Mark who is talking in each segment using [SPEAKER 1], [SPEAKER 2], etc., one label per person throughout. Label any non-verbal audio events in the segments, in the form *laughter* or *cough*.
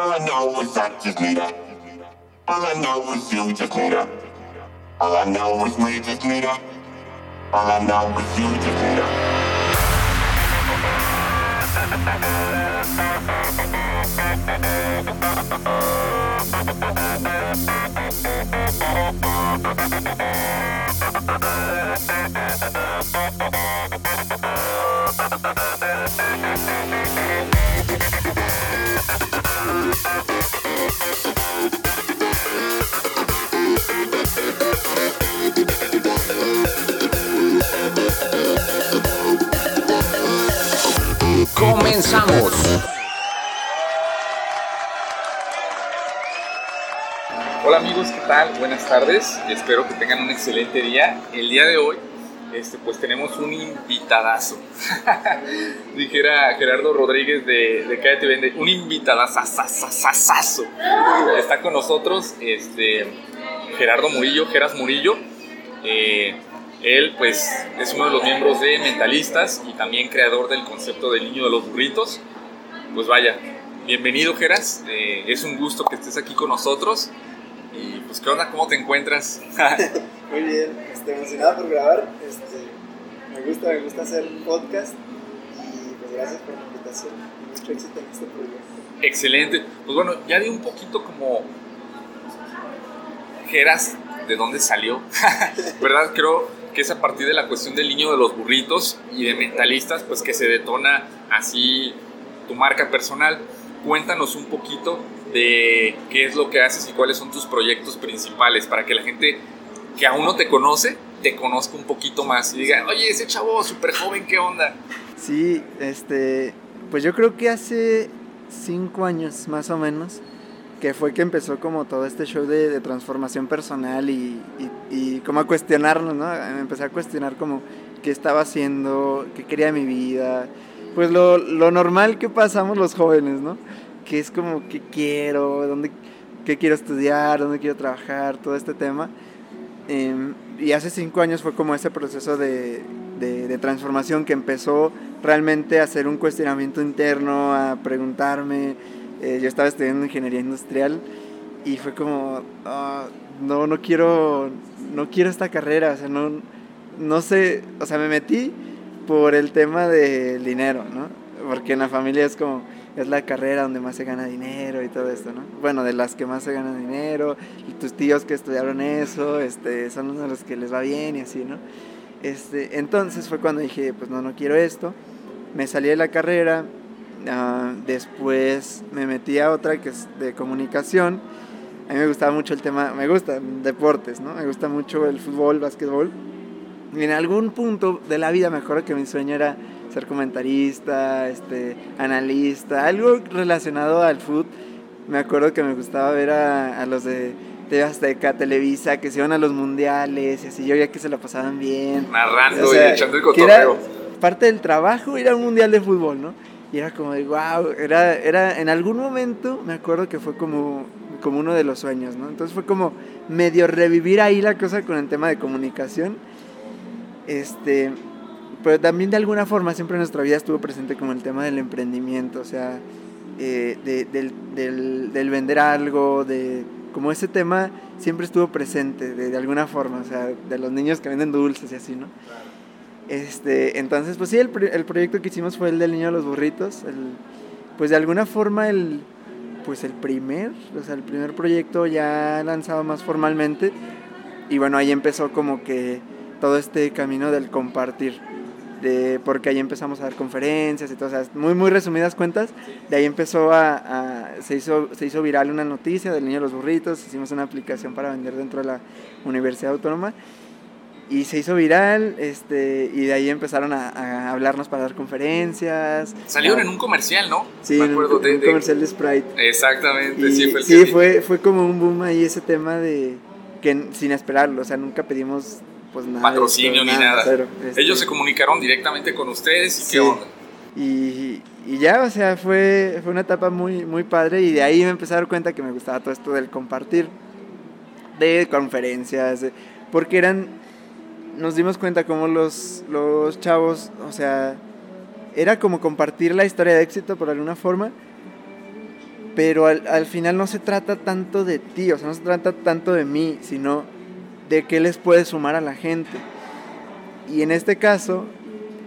[SPEAKER 1] All I know is I just need her. All I know is you just need. All I know is we just need. All I know is you just need.
[SPEAKER 2] Comenzamos.
[SPEAKER 3] Hola amigos, ¿qué tal? Buenas tardes. Espero que tengan un excelente día. El día de hoy, este, pues tenemos un invitadazo. *laughs* Dijera Gerardo Rodríguez de, de Cállate Vende, un invitadazo. Está con nosotros este, Gerardo Murillo, Geras Murillo. Eh, él, pues, es uno de los miembros de Mentalistas y también creador del concepto del niño de los burritos. Pues vaya, bienvenido, Geras. Eh, es un gusto que estés aquí con nosotros. Pues, ¿qué onda? ¿Cómo te encuentras? *laughs*
[SPEAKER 4] Muy bien, estoy emocionado por grabar. Este, me gusta, me gusta hacer un podcast y pues gracias por la invitación mucho éxito en este proyecto.
[SPEAKER 3] Excelente. Pues bueno, ya di un poquito como Geras, de dónde salió. *laughs* ¿Verdad? Creo que es a partir de la cuestión del niño de los burritos y de mentalistas, pues que se detona así tu marca personal. Cuéntanos un poquito de qué es lo que haces y cuáles son tus proyectos principales para que la gente que aún no te conoce te conozca un poquito más y diga, oye, ese chavo súper joven, ¿qué onda?
[SPEAKER 4] Sí, este, pues yo creo que hace cinco años más o menos que fue que empezó como todo este show de, de transformación personal y, y, y, como a cuestionarnos, ¿no? Empecé a cuestionar como qué estaba haciendo, qué quería mi vida, pues lo, lo normal que pasamos los jóvenes, ¿no? Que es como qué quiero, dónde, qué quiero estudiar, dónde quiero trabajar, todo este tema. Eh, y hace cinco años fue como ese proceso de, de, transformación que empezó realmente a hacer un cuestionamiento interno, a preguntarme, eh, yo estaba estudiando ingeniería industrial y fue como, oh, no, no quiero, no quiero esta carrera, o sea, no, no sé, o sea, me metí por el tema del dinero, ¿no? Porque en la familia es como, es la carrera donde más se gana dinero y todo esto, ¿no? Bueno, de las que más se gana dinero, y tus tíos que estudiaron eso, este, son los que les va bien y así, ¿no? Este, entonces fue cuando dije, pues no, no quiero esto, me salí de la carrera, Uh, después me metí a otra que es de comunicación. A mí me gustaba mucho el tema, me gusta deportes, ¿no? Me gusta mucho el fútbol, básquetbol. Y en algún punto de la vida me acuerdo que mi sueño era ser comentarista, este, analista, algo relacionado al fútbol. Me acuerdo que me gustaba ver a, a los de TV Azteca, Televisa, que se iban a los mundiales y así. Yo veía que se la pasaban bien.
[SPEAKER 3] Narrando o sea, y echando el cotorreo.
[SPEAKER 4] Parte del trabajo ir a un mundial de fútbol, ¿no? Y era como de, wow, era, era, en algún momento me acuerdo que fue como, como uno de los sueños, ¿no? Entonces fue como medio revivir ahí la cosa con el tema de comunicación. Este, pero también de alguna forma siempre en nuestra vida estuvo presente como el tema del emprendimiento, o sea, eh, de, del, del, del, vender algo, de como ese tema siempre estuvo presente de, de, alguna forma, o sea, de los niños que venden dulces y así, ¿no? Este, entonces, pues sí, el, el, proyecto que hicimos fue el del niño de los burritos. El, pues de alguna forma el, pues el primer, o sea, el primer proyecto ya lanzado más formalmente. Y bueno, ahí empezó como que todo este camino del compartir. De, porque ahí empezamos a dar conferencias y todo, o sea, muy, muy resumidas cuentas. De ahí empezó a, a, se, hizo, se hizo viral una noticia del niño de los burritos. Hicimos una aplicación para vender dentro de la Universidad Autónoma y se hizo viral este y de ahí empezaron a, a hablarnos para dar conferencias
[SPEAKER 3] salieron a, en un comercial no
[SPEAKER 4] sí me acuerdo en, un de, comercial de Sprite
[SPEAKER 3] exactamente
[SPEAKER 4] y,
[SPEAKER 3] sí fue,
[SPEAKER 4] sí fue fue como un boom ahí ese tema de que sin esperarlo o sea nunca pedimos pues nada
[SPEAKER 3] patrocinio esto, ni nada, nada. Pero, este, ellos se comunicaron directamente con ustedes y
[SPEAKER 4] sí.
[SPEAKER 3] qué onda
[SPEAKER 4] y, y ya, o sea, fue, fue una etapa muy, muy padre y de ahí me empecé a dar cuenta que me gustaba todo esto del compartir, de conferencias, de, porque eran nos dimos cuenta como los, los chavos, o sea, era como compartir la historia de éxito por alguna forma, pero al, al final no se trata tanto de ti, o sea, no se trata tanto de mí, sino de qué les puede sumar a la gente. Y en este caso,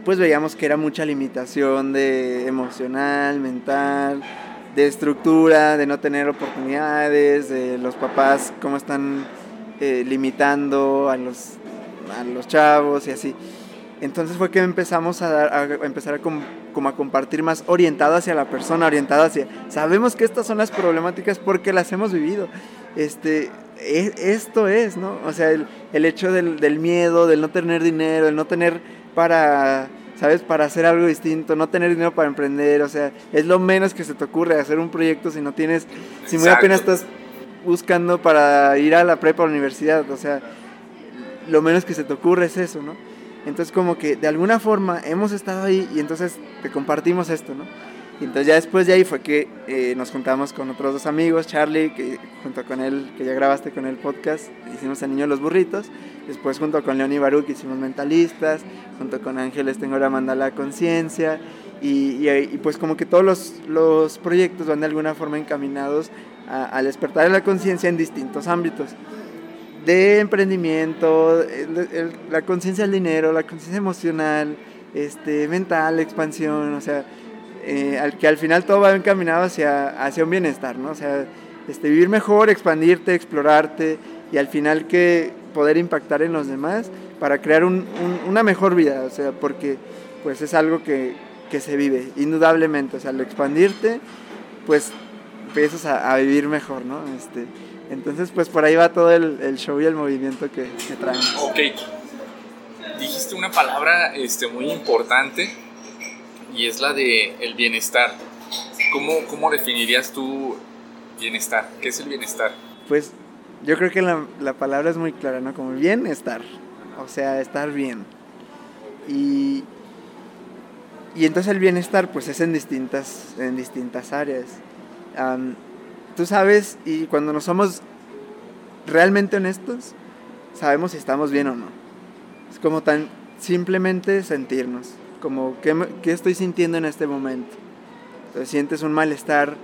[SPEAKER 4] pues veíamos que era mucha limitación de emocional, mental, de estructura, de no tener oportunidades, de los papás cómo están eh, limitando a los, a los chavos y así. Entonces fue que empezamos a, dar, a empezar a como a compartir más orientado hacia la persona, orientado hacia... Sabemos que estas son las problemáticas porque las hemos vivido. Este, esto es, ¿no? O sea, el, el hecho del, del, miedo, del no tener dinero, el no tener para, ¿sabes? Para hacer algo distinto, no tener dinero para emprender, o sea, es lo menos que se te ocurre hacer un proyecto si no tienes, si muy apenas estás buscando para ir a la prepa o a la universidad, o sea, lo menos que se te ocurre es eso, ¿no? Entonces como que de alguna forma hemos estado ahí y entonces te compartimos esto, ¿no? Y entonces ya después de ahí fue que eh, nos juntamos con otros dos amigos, Charlie, que junto con él, que ya grabaste con el podcast, hicimos El Niño los Burritos. Después junto con León y Baruch hicimos Mentalistas, junto con Ángeles tengo la Conciencia. Y, pues como que todos los, los, proyectos van de alguna forma encaminados al despertar de la conciencia en distintos ámbitos. De emprendimiento, la conciencia del dinero, la conciencia emocional, este, mental, expansión, o sea, eh, al que al final todo va encaminado hacia, hacia un bienestar, ¿no? O sea, este, vivir mejor, expandirte, explorarte y al final que poder impactar en los demás para crear un, un, una mejor vida, o sea, porque pues es algo que, que, se vive, indudablemente, o sea, al expandirte, pues empiezas a, a vivir mejor, ¿no? Este, entonces, pues por ahí va todo el, el show y el movimiento que, que traemos.
[SPEAKER 3] Ok, dijiste una palabra este, muy importante y es la de el bienestar. ¿Cómo, ¿Cómo definirías tú bienestar? ¿Qué es el bienestar?
[SPEAKER 4] Pues yo creo que la, la palabra es muy clara, ¿no? Como bienestar, o sea, estar bien. Y, y entonces el bienestar pues es en distintas, en distintas áreas. Um, tú sabes, y cuando nos somos realmente honestos, sabemos si estamos bien o no. Es como tan simplemente sentirnos como ¿qué, qué, estoy sintiendo en este momento. Entonces sientes un malestar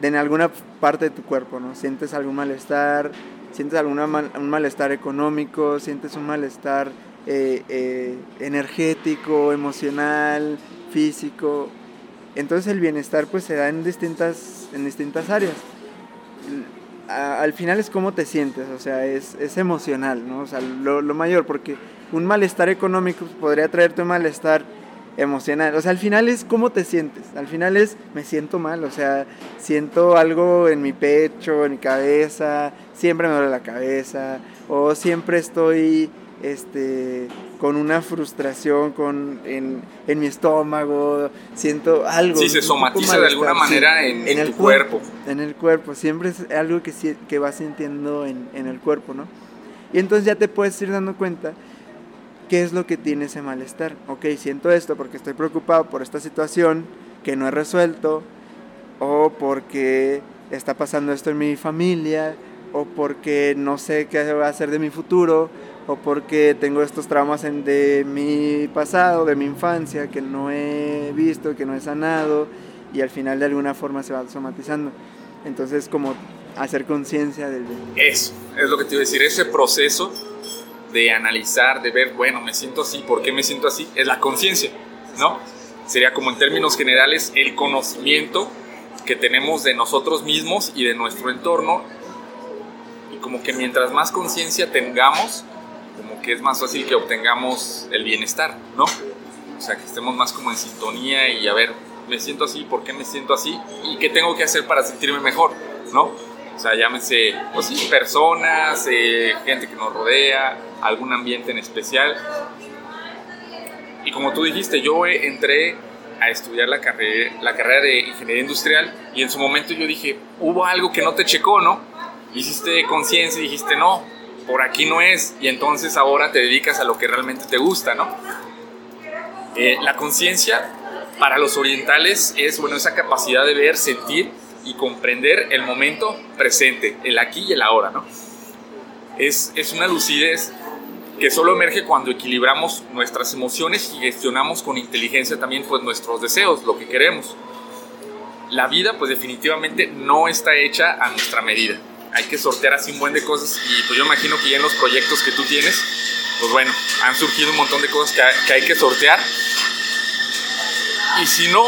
[SPEAKER 4] en alguna parte de tu cuerpo, ¿no? Sientes algún malestar, sientes algún mal, un malestar económico, sientes un malestar eh, eh, energético, emocional, físico. Entonces el bienestar pues se da en distintas, en distintas áreas. al final es cómo te sientes, o sea, es, es emocional, ¿no? O sea, lo, lo mayor, porque un malestar económico podría traerte un malestar emocional. O sea, al final es cómo te sientes. Al final es me siento mal, o sea, siento algo en mi pecho, en mi cabeza, siempre me duele la cabeza, o siempre estoy este con una frustración con en, en mi estómago, siento algo.
[SPEAKER 3] Sí, se somatiza de alguna manera en, en, en el cuerpo, cuerpo.
[SPEAKER 4] En el cuerpo, siempre es algo que, que vas sintiendo en, en el cuerpo, ¿no? Y entonces ya te puedes ir dando cuenta ¿Qué es lo que tiene ese malestar? Ok, siento esto porque estoy preocupado por esta situación que no he resuelto, o porque está pasando esto en mi familia, o porque no sé qué va a hacer de mi futuro, o porque tengo estos traumas en, de mi pasado, de mi infancia, que no he visto, que no he sanado, y al final de alguna forma se va somatizando. Entonces, como hacer conciencia del...
[SPEAKER 3] Eso, es lo que te iba a decir, ese proceso de analizar, de ver, bueno, me siento así, ¿por qué me siento así? Es la conciencia, ¿no? Sería como en términos generales el conocimiento que tenemos de nosotros mismos y de nuestro entorno. Y como que mientras más conciencia tengamos, como que es más fácil que obtengamos el bienestar, ¿no? O sea, que estemos más como en sintonía y a ver, me siento así, ¿por qué me siento así? ¿Y qué tengo que hacer para sentirme mejor, ¿no? O sea, llámense, pues personas, eh, gente que nos rodea, algún ambiente en especial. Y como tú dijiste, yo entré a estudiar la carrera, la carrera de ingeniería industrial y en su momento yo dije, hubo algo que no te checó, ¿no? Hiciste conciencia y dijiste, no, por aquí no es. Y entonces ahora te dedicas a lo que realmente te gusta, ¿no? Eh, la conciencia para los orientales es, bueno, esa capacidad de ver, sentir y comprender el momento presente, el aquí y el ahora, ¿no? Es, es una lucidez que solo emerge cuando equilibramos nuestras emociones y gestionamos con inteligencia también pues nuestros deseos, lo que queremos. la vida pues definitivamente no está hecha a nuestra medida. Hay que sortear así un buen de cosas y pues yo imagino que ya en los proyectos que tú tienes, pues bueno, han surgido un montón de cosas que, hay que sortear. Y si no,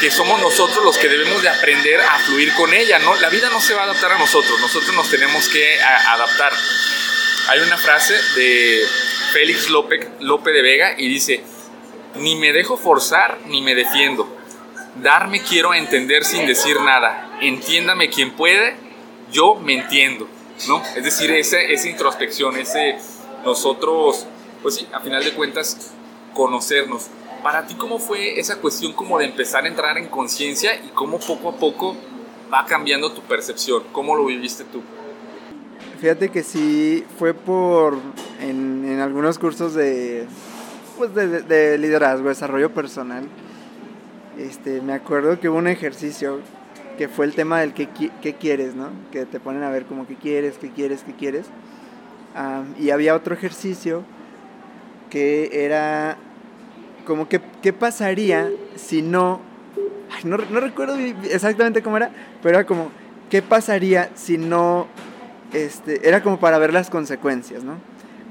[SPEAKER 3] que somos nosotros los que debemos de aprender a fluir con ella, ¿no? La vida no se va a adaptar a nosotros, nosotros nos tenemos que adaptar. Hay una frase de Félix López, López de Vega y dice, ni me dejo forzar ni me defiendo. Darme quiero entender sin decir nada. Entiéndame quien puede, yo me entiendo, ¿no? Es decir, esa, esa introspección, ese nosotros, pues sí, a final de cuentas, conocernos para ti, ¿cómo fue esa cuestión como de empezar a entrar en conciencia y cómo poco a poco va cambiando tu percepción? ¿Cómo lo viviste tú?
[SPEAKER 4] Fíjate que sí, fue por, en, en algunos cursos de, pues de, de, liderazgo, desarrollo personal, este, me acuerdo que hubo un ejercicio que fue el tema del qué, qué quieres, ¿no? Que te ponen a ver como qué quieres, qué quieres, qué quieres. y había otro ejercicio que era como que, ¿qué pasaría si no, no, no recuerdo exactamente cómo era, pero era como, ¿qué pasaría si no, este, era como para ver las consecuencias, ¿no?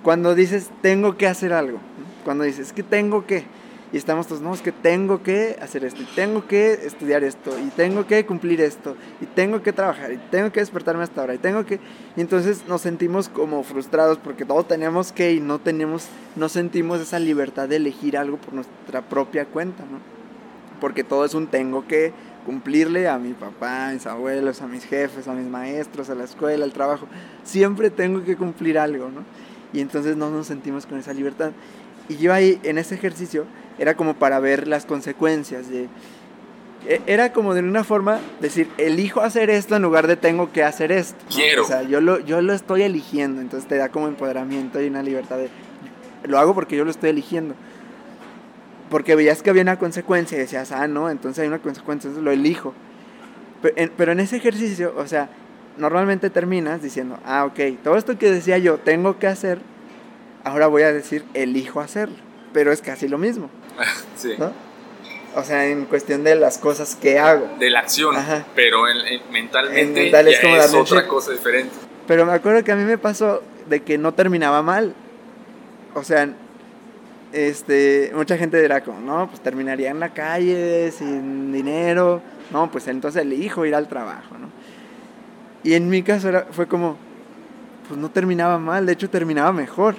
[SPEAKER 4] Cuando dices, tengo que hacer algo, cuando dices, que tengo que, y estamos todos, no, es que tengo que hacer esto, y tengo que estudiar esto, y tengo que cumplir esto, y tengo que trabajar, y tengo que despertarme hasta ahora, y tengo que... Y entonces nos sentimos como frustrados porque todo teníamos que y no tenemos, no sentimos esa libertad de elegir algo por nuestra propia cuenta, ¿no? Porque todo es un tengo que cumplirle a mi papá, a mis abuelos, a mis jefes, a mis maestros, a la escuela, al trabajo. Siempre tengo que cumplir algo, ¿no? Y entonces no nos sentimos con esa libertad. Y yo ahí, en ese ejercicio, era como para ver las consecuencias de... E, era como de una forma decir, elijo hacer esto en lugar de tengo que hacer esto.
[SPEAKER 3] Quiero.
[SPEAKER 4] O sea, yo lo, yo lo estoy eligiendo, entonces te da como empoderamiento y una libertad de... Lo hago porque yo lo estoy eligiendo. Porque veías que había una consecuencia y decías, ah, no, entonces hay una consecuencia, entonces lo elijo. Pero en, pero en ese ejercicio, o sea, normalmente terminas diciendo, ah, ok, todo esto que decía yo tengo que hacer, ahora voy a decir, elijo hacerlo. Pero es casi lo mismo. *laughs*
[SPEAKER 3] sí.
[SPEAKER 4] ¿no? O sea, en cuestión de las cosas que hago.
[SPEAKER 3] De la acción,
[SPEAKER 4] Ajá.
[SPEAKER 3] pero en, en, mentalmente
[SPEAKER 4] En mental es
[SPEAKER 3] ya
[SPEAKER 4] como
[SPEAKER 3] es otra cosa diferente.
[SPEAKER 4] Pero me acuerdo que a mí me pasó de que no terminaba mal. O sea, este, mucha gente dirá como, no, pues terminaría en la calle sin dinero. No, pues entonces elijo ir al trabajo, ¿no? Y en mi caso era, fue como, pues no terminaba mal, de hecho terminaba mejor.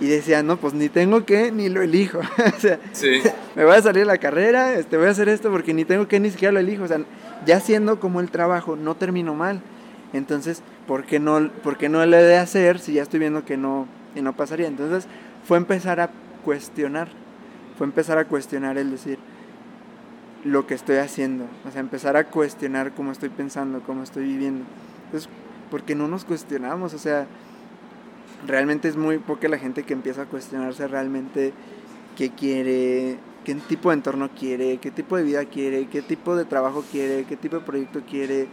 [SPEAKER 4] Y decía, no, pues ni tengo que, ni lo elijo. *laughs* o sea,
[SPEAKER 3] Sí. *laughs*
[SPEAKER 4] me voy a salir de la carrera, este, voy a hacer esto porque ni tengo que, ni siquiera lo elijo. O sea, ya siendo como el trabajo, no termino mal. Entonces, ¿por qué no, por qué no le he de hacer si ya estoy viendo que no, que no pasaría? Entonces, fue empezar a cuestionar. Fue empezar a cuestionar el decir lo que estoy haciendo. O sea, empezar a cuestionar cómo estoy pensando, cómo estoy viviendo. Entonces, porque no nos cuestionamos? O sea, realmente es muy poca la gente que empieza a cuestionarse realmente qué quiere, qué tipo de entorno quiere, qué tipo de vida quiere, qué tipo de trabajo quiere, qué tipo de proyecto quiere,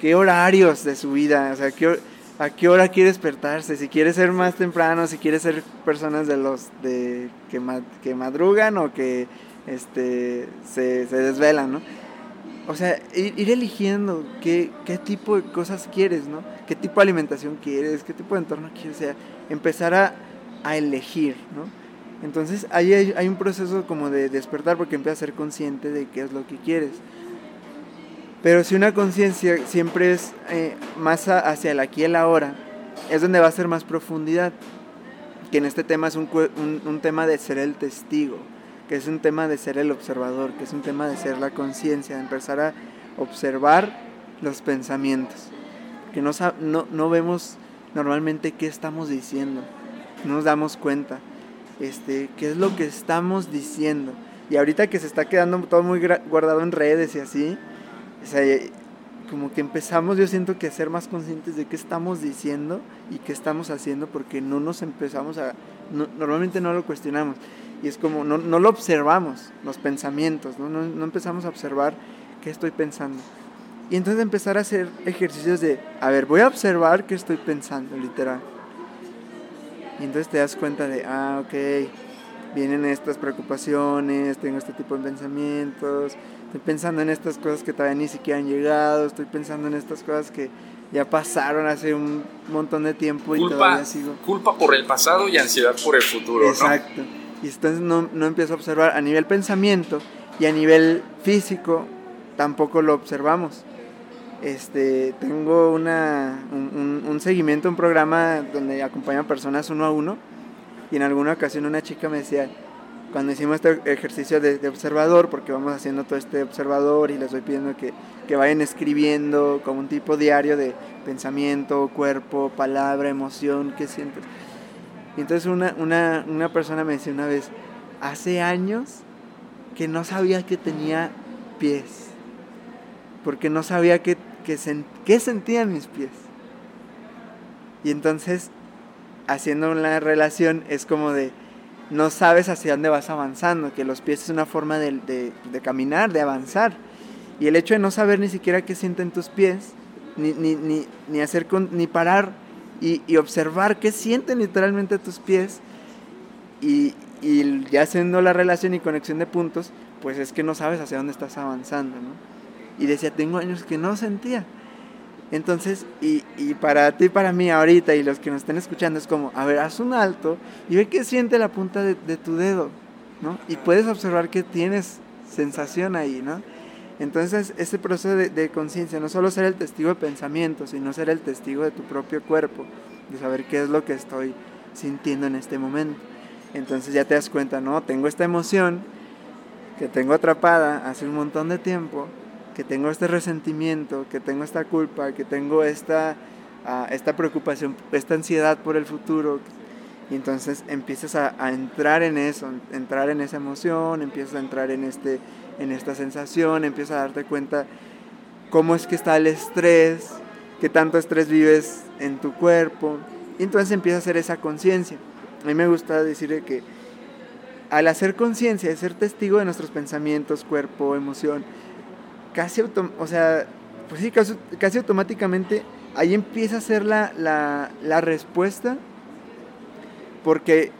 [SPEAKER 4] qué horarios de su vida, o sea, qué, a qué hora quiere despertarse, si quiere ser más temprano, si quiere ser personas de los de que, que madrugan o que este se, se desvelan, ¿no? O sea, ir, ir eligiendo qué, qué tipo de cosas quieres, ¿no? ¿Qué tipo de alimentación quieres? ¿Qué tipo de entorno quieres? O sea, empezar a, a elegir, ¿no? Entonces ahí hay, hay un proceso como de despertar porque empiezas a ser consciente de qué es lo que quieres. Pero si una conciencia siempre es eh, más hacia el aquí y el ahora, es donde va a ser más profundidad. Que en este tema es un, un, un tema de ser el testigo, que es un tema de ser el observador, que es un tema de ser la conciencia, de empezar a observar los pensamientos. Que no, no, no vemos normalmente qué estamos diciendo, no nos damos cuenta este, qué es lo que estamos diciendo. Y ahorita que se está quedando todo muy guardado en redes y así, o sea, como que empezamos, yo siento que a ser más conscientes de qué estamos diciendo y qué estamos haciendo porque no nos empezamos a, no- normalmente no lo cuestionamos. Y es como, no, no lo observamos, los pensamientos, ¿no? No, no empezamos a observar qué estoy pensando. Y entonces empezar a hacer ejercicios de, a ver, voy a observar qué estoy pensando, literal. Y entonces te das cuenta de, ah, ok, vienen estas preocupaciones, tengo este tipo de pensamientos, estoy pensando en estas cosas que todavía ni siquiera han llegado, estoy pensando en estas cosas que ya pasaron hace un montón de tiempo y
[SPEAKER 3] culpa,
[SPEAKER 4] todavía sigo.
[SPEAKER 3] Culpa por el pasado y ansiedad por el futuro,
[SPEAKER 4] Exacto. Y entonces no, no empiezo a observar a nivel pensamiento y a nivel físico tampoco lo observamos. Este, tengo una, un, un, seguimiento, un programa donde acompañan personas uno a uno y en alguna ocasión una chica me decía, cuando hicimos este ejercicio de, de, observador, porque vamos haciendo todo este observador y les voy pidiendo que, que vayan escribiendo como un tipo diario de pensamiento, cuerpo, palabra, emoción, qué sientes. Y entonces una, una, una persona me decía una vez, hace años que no sabía que tenía pies, porque no sabía qué que qué sentían mis pies. Y entonces, haciendo una relación, es como de, no sabes hacia dónde vas avanzando, que los pies es una forma de, de, caminar, de avanzar. Y el hecho de no saber ni siquiera qué sienten tus pies, ni, ni, ni, ni hacer con, ni parar y, y, observar qué sienten literalmente tus pies, y, y ya haciendo la relación y conexión de puntos, pues es que no sabes hacia dónde estás avanzando, ¿no? Y decía, tengo años que no sentía. Entonces, y, y, para ti, para mí ahorita y los que nos estén escuchando, es como, a ver, haz un alto y ve qué siente la punta de, de tu dedo, ¿no? Y puedes observar que tienes sensación ahí, ¿no? Entonces, ese proceso de, de conciencia, no solo ser el testigo de pensamiento, sino ser el testigo de tu propio cuerpo, de saber qué es lo que estoy sintiendo en este momento. Entonces ya te das cuenta, ¿no? Tengo esta emoción que tengo atrapada hace un montón de tiempo, que tengo este resentimiento, que tengo esta culpa, que tengo esta, uh, esta preocupación, esta ansiedad por el futuro. Y entonces empiezas a, entrar en eso, entrar en esa emoción, empiezas a entrar en, este, en esta sensación, empiezas a darte cuenta cómo es que está el estrés, qué tanto estrés vives en tu cuerpo. Y entonces empieza a hacer esa conciencia. A mí me gusta decir que al hacer conciencia, de ser testigo de nuestros pensamientos, cuerpo, emoción, casi, o sea, pues sí, casi, casi, automáticamente ahí empieza a ser la, la, la, respuesta porque,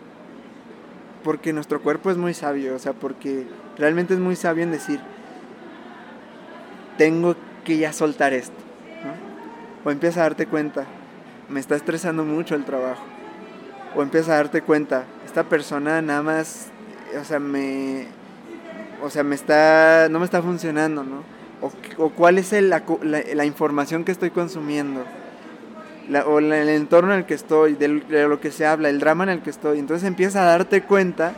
[SPEAKER 4] porque nuestro cuerpo es muy sabio, o sea, porque realmente es muy sabio en decir, tengo que ya soltar esto. O empieza a darte cuenta, me está estresando mucho el trabajo, o empieza a darte cuenta, esta persona nada más, o sea, me, o sea, me está, no me está funcionando, ¿no? O, o cuál es el, la, la, información que estoy consumiendo, la, o el entorno en el que estoy, de, de lo que se habla, el drama en el que estoy. Entonces empiezas a darte cuenta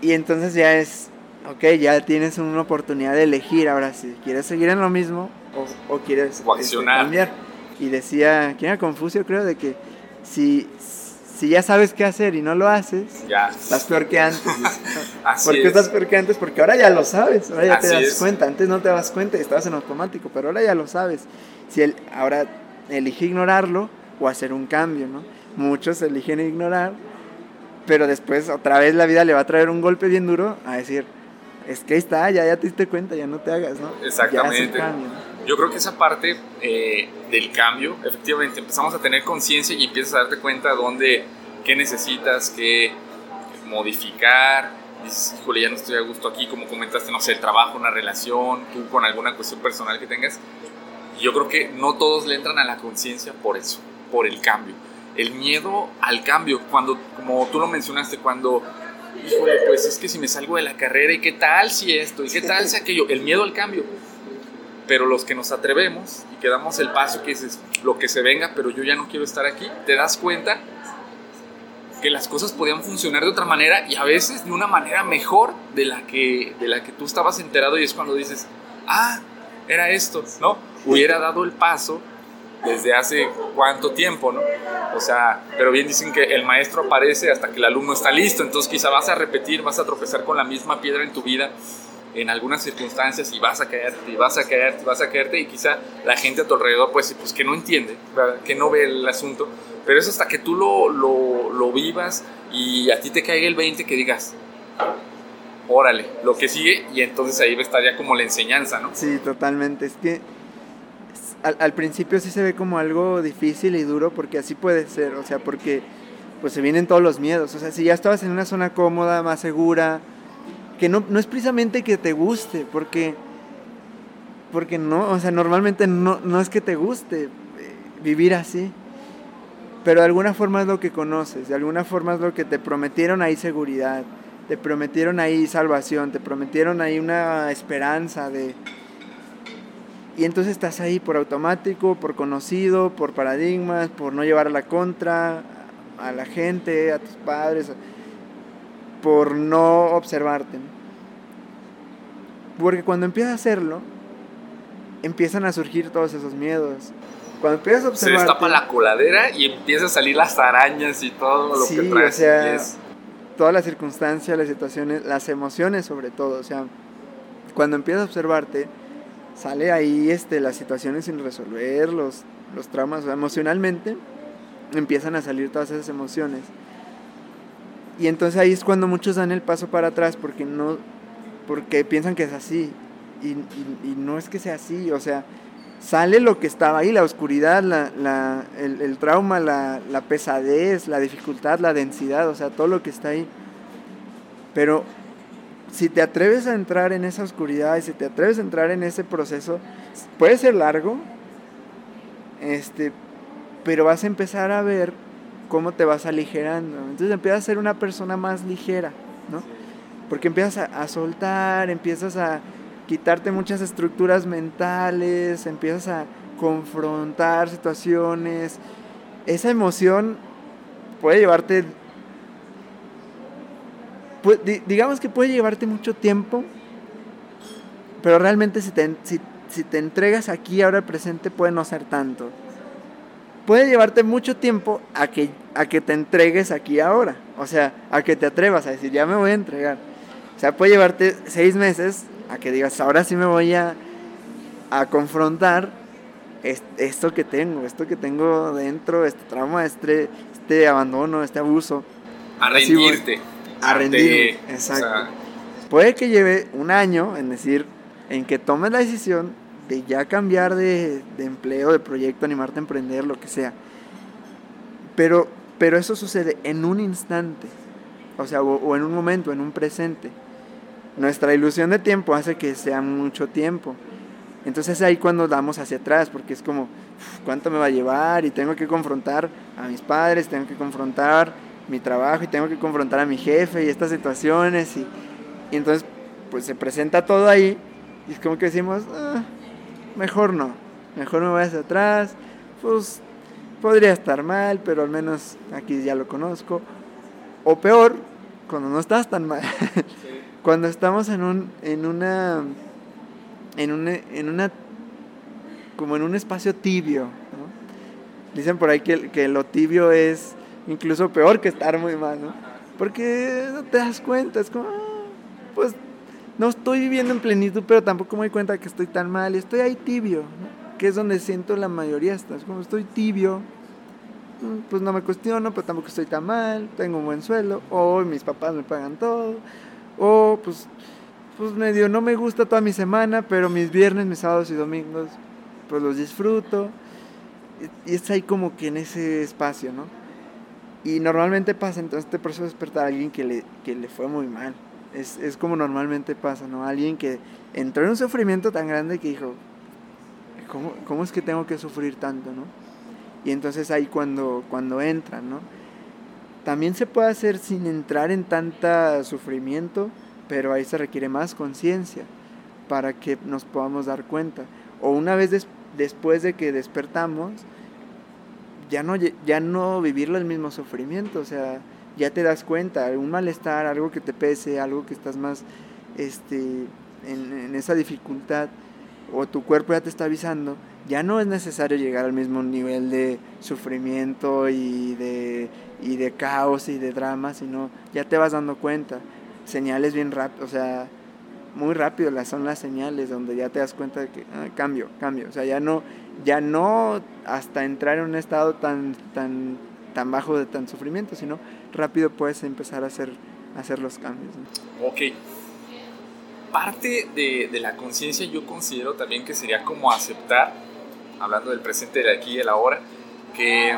[SPEAKER 4] y entonces ya es, ok, ya tienes una oportunidad de elegir ahora si quieres seguir en lo mismo o, o quieres
[SPEAKER 3] o este,
[SPEAKER 4] cambiar. Y decía, ¿quién era Confucio? Creo de que si, si ya sabes qué hacer y no lo haces,
[SPEAKER 3] ya.
[SPEAKER 4] estás peor que antes. *laughs*
[SPEAKER 3] Así
[SPEAKER 4] ¿Por qué
[SPEAKER 3] es.
[SPEAKER 4] estás peor que antes? Porque ahora ya lo sabes, ahora ya
[SPEAKER 3] Así
[SPEAKER 4] te das
[SPEAKER 3] es.
[SPEAKER 4] cuenta. Antes no te das cuenta y estabas en automático, pero ahora ya lo sabes. Si él ahora elige ignorarlo o hacer un cambio, ¿no? Muchos eligen ignorar, pero después otra vez la vida le va a traer un golpe bien duro a decir, es que ahí está, ya, ya te diste cuenta, ya no te hagas, ¿no?
[SPEAKER 3] Exactamente.
[SPEAKER 4] Ya
[SPEAKER 3] Yo creo que esa parte eh, del cambio, efectivamente, empezamos a tener conciencia y empiezas a darte cuenta dónde, qué necesitas, qué modificar. Dices, híjole, ya no estoy a gusto aquí, como comentaste, no sé, el trabajo, una relación, tú con alguna cuestión personal que tengas. Y yo creo que no todos le entran a la conciencia por eso, por el cambio. El miedo al cambio, cuando, como tú lo mencionaste, cuando, híjole, pues es que si me salgo de la carrera, ¿y qué tal si esto? ¿Y qué tal si aquello? El miedo al cambio pero los que nos atrevemos y que damos el paso que es lo que se venga, pero yo ya no quiero estar aquí, te das cuenta que las cosas podían funcionar de otra manera y a veces de una manera mejor de la que, de la que tú estabas enterado y es cuando dices, ah, era esto, ¿no? Hubiera dado el paso desde hace cuánto tiempo, ¿no? O sea, pero bien dicen que el maestro aparece hasta que el alumno está listo, entonces quizá vas a repetir, vas a tropezar con la misma piedra en tu vida en algunas circunstancias y vas a caerte, y vas a caerte, y vas a caerte y quizá la gente a tu alrededor pues, pues que no entiende, ¿verdad? que no ve el asunto, pero es hasta que tú lo, lo, lo, vivas y a ti te caiga el 20 que digas, órale, lo que sigue y entonces ahí va a estar ya como la enseñanza, ¿no?
[SPEAKER 4] Sí, totalmente, es que al, al principio sí se ve como algo difícil y duro porque así puede ser, o sea, porque pues se vienen todos los miedos. O sea, si ya estabas en una zona cómoda, más segura, que no, no es precisamente que te guste, porque, porque no, o sea, normalmente no, no es que te guste eh, vivir así, pero de alguna forma es lo que conoces, de alguna forma es lo que te prometieron ahí seguridad, te prometieron ahí salvación, te prometieron ahí una esperanza de... Y entonces estás ahí por automático, por conocido, por paradigmas, por no llevar a la contra a la gente, a tus padres, por no observarte. Porque cuando empiezas a hacerlo, empiezan a surgir todos esos miedos. Cuando empiezas a observar.
[SPEAKER 3] Se destapa la coladera y empiezan a salir las arañas y todo lo que traes.
[SPEAKER 4] O sea, todas las circunstancias, las situaciones, las emociones sobre todo. O sea, cuando empiezas a observarte, sale ahí este, las situaciones sin resolver, los, los traumas, emocionalmente empiezan a salir todas esas emociones. Y entonces ahí es cuando muchos dan el paso para atrás porque no porque piensan que es así y, y, no es que sea así, o sea, sale lo que estaba ahí, la oscuridad, la, la, el, el, trauma, la, la, pesadez, la dificultad, la densidad, o sea, todo lo que está ahí. Pero si te atreves a entrar en esa oscuridad y si te atreves a entrar en ese proceso, puede ser largo, este, pero vas a empezar a ver cómo te vas aligerando. Entonces empiezas a ser una persona más ligera, ¿no? Porque empiezas a, soltar, empiezas a quitarte muchas estructuras mentales, empiezas a confrontar situaciones. Esa emoción puede llevarte, digamos que puede llevarte mucho tiempo, pero realmente si te, si te entregas aquí ahora al presente puede no ser tanto. Puede llevarte mucho tiempo a que, a que te entregues aquí ahora, o sea, a que te atrevas a decir, ya me voy a entregar. O sea, puede llevarte seis meses a que digas, ahora sí me voy a, a confrontar esto que tengo, esto que tengo dentro, este trauma, este, este abandono, este abuso.
[SPEAKER 3] A rendirte.
[SPEAKER 4] a rendirme, exacto. Puede que lleve un año en decir, en que tomes la decisión de ya cambiar de, de empleo, de proyecto, animarte a emprender, lo que sea. Pero, pero eso sucede en un instante, o sea, o, o en un momento, en un presente nuestra ilusión de tiempo hace que sea mucho tiempo. Entonces ahí cuando damos hacia atrás, porque es como, ¿cuánto me va a llevar? Y tengo que confrontar a mis padres, tengo que confrontar mi trabajo y tengo que confrontar a mi jefe y estas situaciones. Y, y entonces pues se presenta todo ahí y es como que decimos, ah, mejor no, mejor me voy hacia atrás, pues podría estar mal, pero al menos aquí ya lo conozco. O peor, cuando no estás tan mal. *laughs* cuando estamos en un en una en una, en una como en un espacio tibio ¿no? dicen por ahí que, que, lo tibio es incluso peor que estar muy mal ¿no? porque no te das cuenta es como ah, pues no estoy viviendo en plenitud pero tampoco me doy cuenta que estoy tan mal estoy ahí tibio que es donde siento la mayoría estás como estoy tibio pues no me cuestiono pero tampoco estoy tan mal tengo un buen suelo o mis papás me pagan todo o pues, pues medio no me gusta toda mi semana, pero mis viernes, mis sábados y domingos, pues los disfruto. Y, es ahí como que en ese espacio, ¿no? Y normalmente pasa entonces este proceso de despertar a alguien que le, que le fue muy mal. Es, es como normalmente pasa, ¿no? Alguien que entró en un sufrimiento tan grande que dijo, ¿cómo, cómo es que tengo que sufrir tanto, no? Y entonces ahí cuando, cuando entran, ¿no? También se puede hacer sin entrar en tanta sufrimiento, pero ahí se requiere más conciencia para que nos podamos dar cuenta. O una vez des después de que despertamos, ya no, ya no vivirlo el mismo sufrimiento, o sea, ya te das cuenta, un malestar, algo que te pese, algo que estás más este, en, esa dificultad, o tu cuerpo ya te está avisando, ya no es necesario llegar al mismo nivel de sufrimiento y de, y de caos y de drama, sino ya te vas dando cuenta. Señales bien rápido, o sea, muy rápido las son las señales donde ya te das cuenta de que ah, cambio, cambio, o sea, ya no ya no hasta entrar en un estado tan tan tan bajo de tan sufrimiento, sino rápido puedes empezar a hacer a hacer los cambios.
[SPEAKER 3] ¿no? Ok. Parte de, de la conciencia yo considero también que sería como aceptar hablando del presente de aquí y de la ahora, que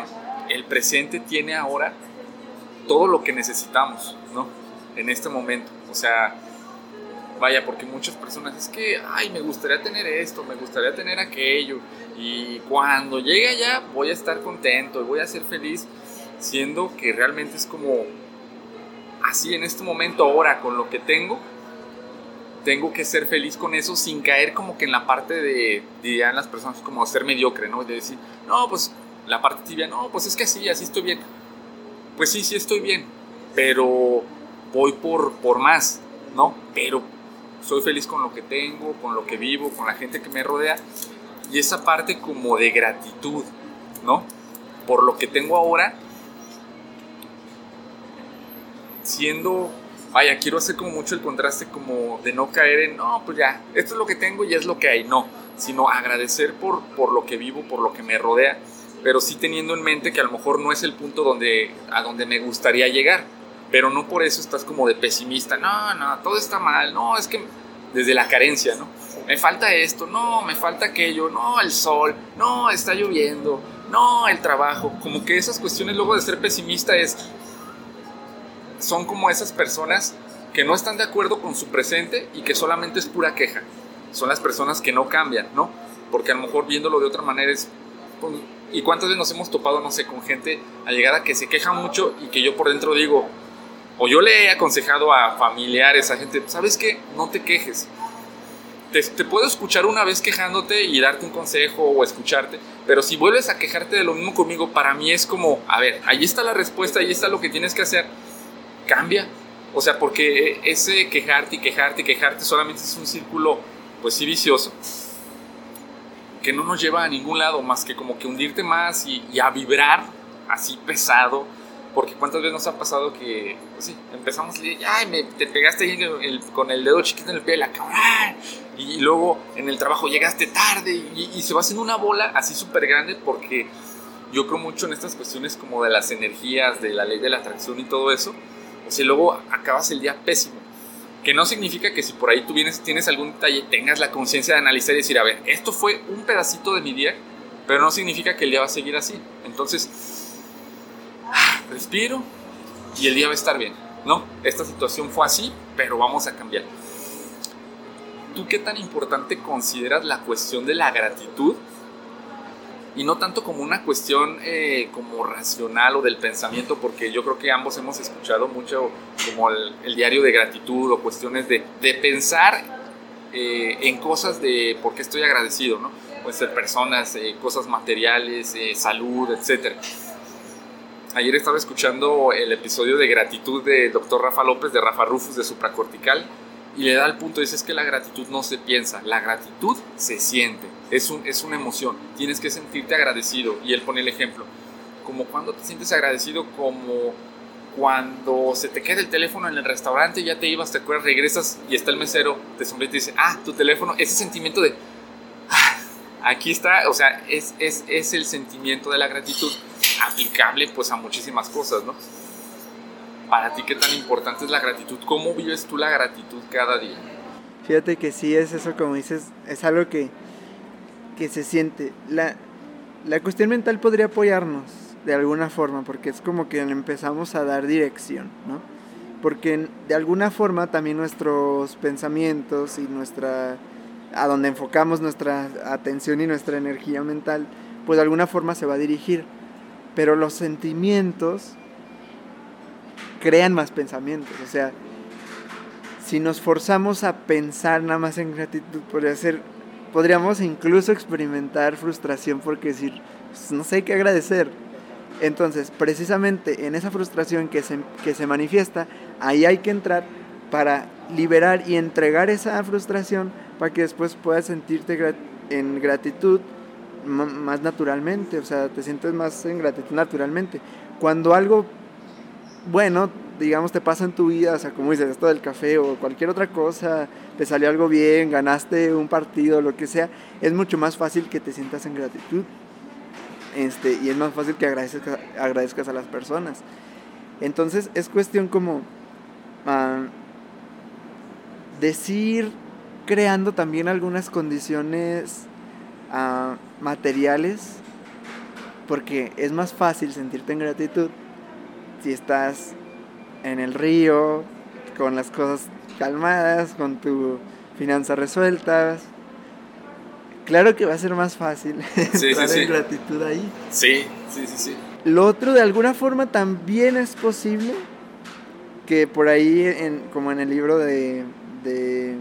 [SPEAKER 3] el presente tiene ahora todo lo que necesitamos, ¿no? En este momento. O sea, vaya, porque muchas personas es que, ay, me gustaría tener esto, me gustaría tener aquello, y cuando llegue allá voy a estar contento y voy a ser feliz, siendo que realmente es como así en este momento, ahora, con lo que tengo, tengo que ser feliz con eso sin caer como que en la parte de, dirían las personas, como ser mediocre, ¿no? De decir, no, pues la parte tibia, no, pues es que sí, así estoy bien. Pues sí, sí estoy bien, pero voy por, por más, ¿no? Pero soy feliz con lo que tengo, con lo que vivo, con la gente que me rodea. Y esa parte como de gratitud, ¿no? Por lo que tengo ahora, siendo, vaya, quiero hacer como mucho el contraste como de no caer en, no, pues ya, esto es lo que tengo y es lo que hay, no, sino agradecer por, por lo que vivo, por lo que me rodea, pero sí teniendo en mente que a lo mejor no es el punto donde, a donde me gustaría llegar, pero no por eso estás como de pesimista, no, no, todo está mal, no, es que desde la carencia, ¿no? Me falta esto, no, me falta aquello, no, el sol, no, está lloviendo, no, el trabajo, como que esas cuestiones luego de ser pesimista es, son como esas personas que no están de acuerdo con su presente y que solamente es pura queja. Son las personas que no cambian, ¿no? Porque a lo mejor viéndolo de otra manera es... Pues, ¿Y cuántas veces nos hemos topado, no sé, con gente allegada que se queja mucho y que yo por dentro digo, o yo le he aconsejado a familiares, a gente, ¿sabes qué? No te quejes. Te, te, puedo escuchar una vez quejándote y darte un consejo o escucharte, pero si vuelves a quejarte de lo mismo conmigo, para mí es como, a ver, ahí está la respuesta, ahí está lo que tienes que hacer cambia. O sea, porque ese quejarte y quejarte y quejarte solamente es un círculo, pues sí, vicioso, que no nos lleva a ningún lado más que como que hundirte más y, a vibrar así pesado. Porque cuántas veces nos ha pasado que, pues sí, empezamos y ay, me, te pegaste con el dedo chiquito en el pie de la cara, y, luego en el trabajo llegaste tarde y, y se va haciendo una bola así súper grande porque yo creo mucho en estas cuestiones como de las energías, de la ley de la atracción y todo eso si luego acabas el día pésimo. Que no significa que si por ahí tú vienes, tienes algún detalle, tengas la conciencia de analizar y decir, a ver, esto fue un pedacito de mi día, pero no significa que el día va a seguir así. Entonces, ah, respiro y el día va a estar bien. No, esta situación fue así, pero vamos a cambiar. ¿Tú qué tan importante consideras la cuestión de la gratitud y no tanto como una cuestión eh, como racional o del pensamiento, porque yo creo que ambos hemos escuchado mucho como el, diario de gratitud o cuestiones de, de pensar eh, en cosas de por qué estoy agradecido, ¿no? Pueden ser personas, eh, cosas materiales, salud, etc. Ayer estaba escuchando el episodio de gratitud del doctor Rafa López, de Rafa Rufus, de Supracortical, y le da el punto, dice, es que la gratitud no se piensa, la gratitud se siente, es, un, es una emoción, tienes que sentirte agradecido. Y él pone el ejemplo, como cuando te sientes agradecido, como cuando se te queda el teléfono en el restaurante, ya te ibas, te acuerdas, regresas y está el mesero, te sonríe y te dice, ah, tu teléfono, ese sentimiento de, ah, aquí está, o sea, es, es, es el sentimiento de la gratitud aplicable pues a muchísimas cosas, ¿no? para ti qué tan importante es la gratitud, cómo vives tú la gratitud cada día.
[SPEAKER 4] Fíjate que sí es eso, como dices, es algo que, que se siente. La, la cuestión mental podría apoyarnos de alguna forma, porque es como que empezamos a dar dirección, ¿no? Porque de alguna forma también nuestros pensamientos y nuestra a donde enfocamos nuestra atención y nuestra energía mental, pues de alguna forma se va a dirigir. Pero los sentimientos crean más pensamientos. O sea, si nos forzamos a pensar nada más en gratitud, podría ser, podríamos incluso experimentar frustración porque decir, pues, no sé qué agradecer. Entonces, precisamente en esa frustración que se, que se manifiesta, ahí hay que entrar para liberar y entregar esa frustración para que después puedas sentirte en gratitud más naturalmente, o sea, te sientes más en gratitud naturalmente. Cuando algo bueno, digamos, te pasa en tu vida, o sea, como dices, esto del café o cualquier otra cosa, te salió algo bien, ganaste un partido, lo que sea, es mucho más fácil que te sientas en gratitud. Este, y es más fácil que agradezcas, agradezcas a las personas. Entonces es cuestión como uh, decir, creando también algunas condiciones uh, materiales, porque es más fácil sentirte en gratitud si estás en el río, con las cosas calmadas, con tu finanzas resueltas. Claro que va a ser más fácil *laughs*
[SPEAKER 3] Sí,
[SPEAKER 4] entrar
[SPEAKER 3] sí,
[SPEAKER 4] en
[SPEAKER 3] sí.
[SPEAKER 4] gratitud ahí.
[SPEAKER 3] Sí, sí, sí, sí.
[SPEAKER 4] Lo otro, de alguna forma, también es posible que por ahí, en, como en el libro de, de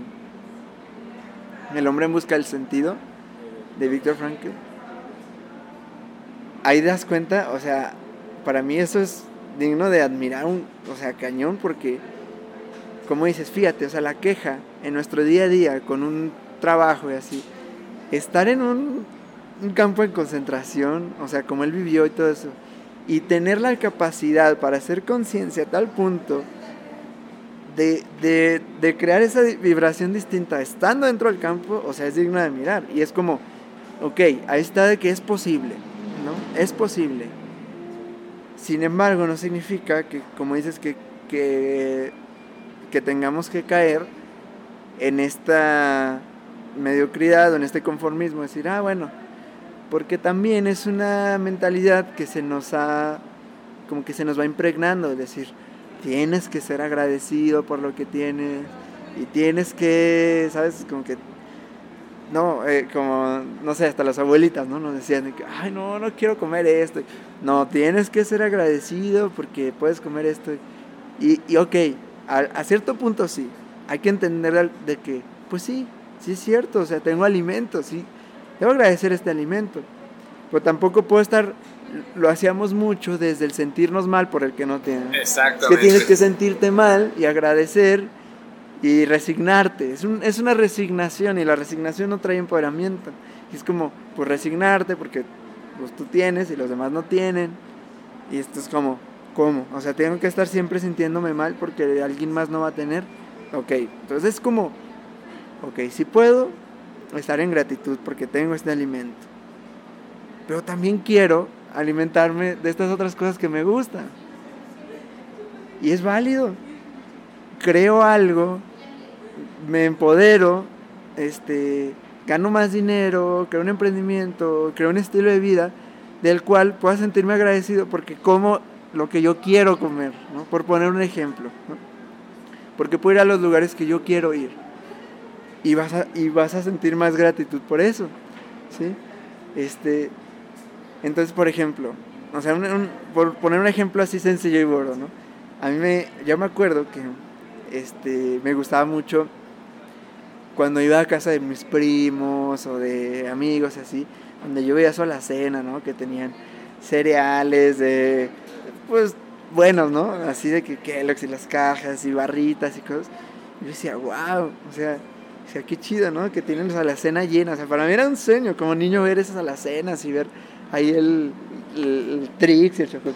[SPEAKER 4] El hombre en busca del sentido, de Víctor Frankl, ahí das cuenta, o sea, para mí eso es digno de admirar, un, o sea, cañón, porque, como dices, fíjate, o sea, la queja en nuestro día a día, con un trabajo y así, estar en un, un campo de concentración, o sea, como él vivió y todo eso, y tener la capacidad para hacer conciencia a tal punto de, de, de crear esa vibración distinta estando dentro del campo, o sea, es digno de mirar. Y es como, ok, ahí está de que es posible, ¿no? Es posible. Sin embargo, no significa que, como dices, que, que, que tengamos que caer en esta mediocridad o en este conformismo, decir, ah, bueno, porque también es una mentalidad que se nos ha, como que se nos va impregnando, es decir, tienes que ser agradecido por lo que tienes y tienes que, ¿sabes? Como que, no, eh, como, no sé, hasta las abuelitas, ¿no? Nos decían, de que, ay, no, no quiero comer esto. No, tienes que ser agradecido porque puedes comer esto. Y, y ok, a, a cierto punto sí, hay que entender de que, pues sí, sí es cierto, o sea, tengo alimento, sí, debo agradecer este alimento. Pero tampoco puedo estar, lo hacíamos mucho desde el sentirnos mal por el que no tiene. Es
[SPEAKER 3] Exactamente.
[SPEAKER 4] que tienes que sentirte mal y agradecer y resignarte. Es, un- es una resignación y la resignación no trae empoderamiento. Y es como, pues resignarte porque pues, tú tienes y los demás no tienen. Y esto es como, ¿cómo? O sea, tengo que estar siempre sintiéndome mal porque alguien más no va a tener. Ok, entonces es como, ok, sí puedo estar en gratitud porque tengo este alimento. Pero también quiero alimentarme de estas otras cosas que me gustan. Y es válido. Creo algo, me empodero, este, gano más dinero, creo un emprendimiento, creo un estilo de vida del cual pueda sentirme agradecido porque como lo que yo quiero comer, ¿no? por poner un ejemplo. Porque puedo ir a los lugares que yo quiero ir. Y vas a, y vas a sentir más gratitud por eso. ¿sí? Este, entonces, por ejemplo, o sea, un- por poner un ejemplo así sencillo y burdo, ¿no? A mí me, yo me acuerdo que este, me gustaba mucho cuando iba a casa de mis primos o de amigos y así, donde yo veía sola cena, ¿no? Que tenían cereales de, pues, buenos, ¿no? Así de que Kellogg's y las cajas y barritas y cosas. Yo decía, wow, o sea, o sea, qué chido, ¿no? Que tienen la alacena llena. O sea, para mí era un sueño como niño ver esas alacenas y ver ahí el, el, el Trix, el Choco y el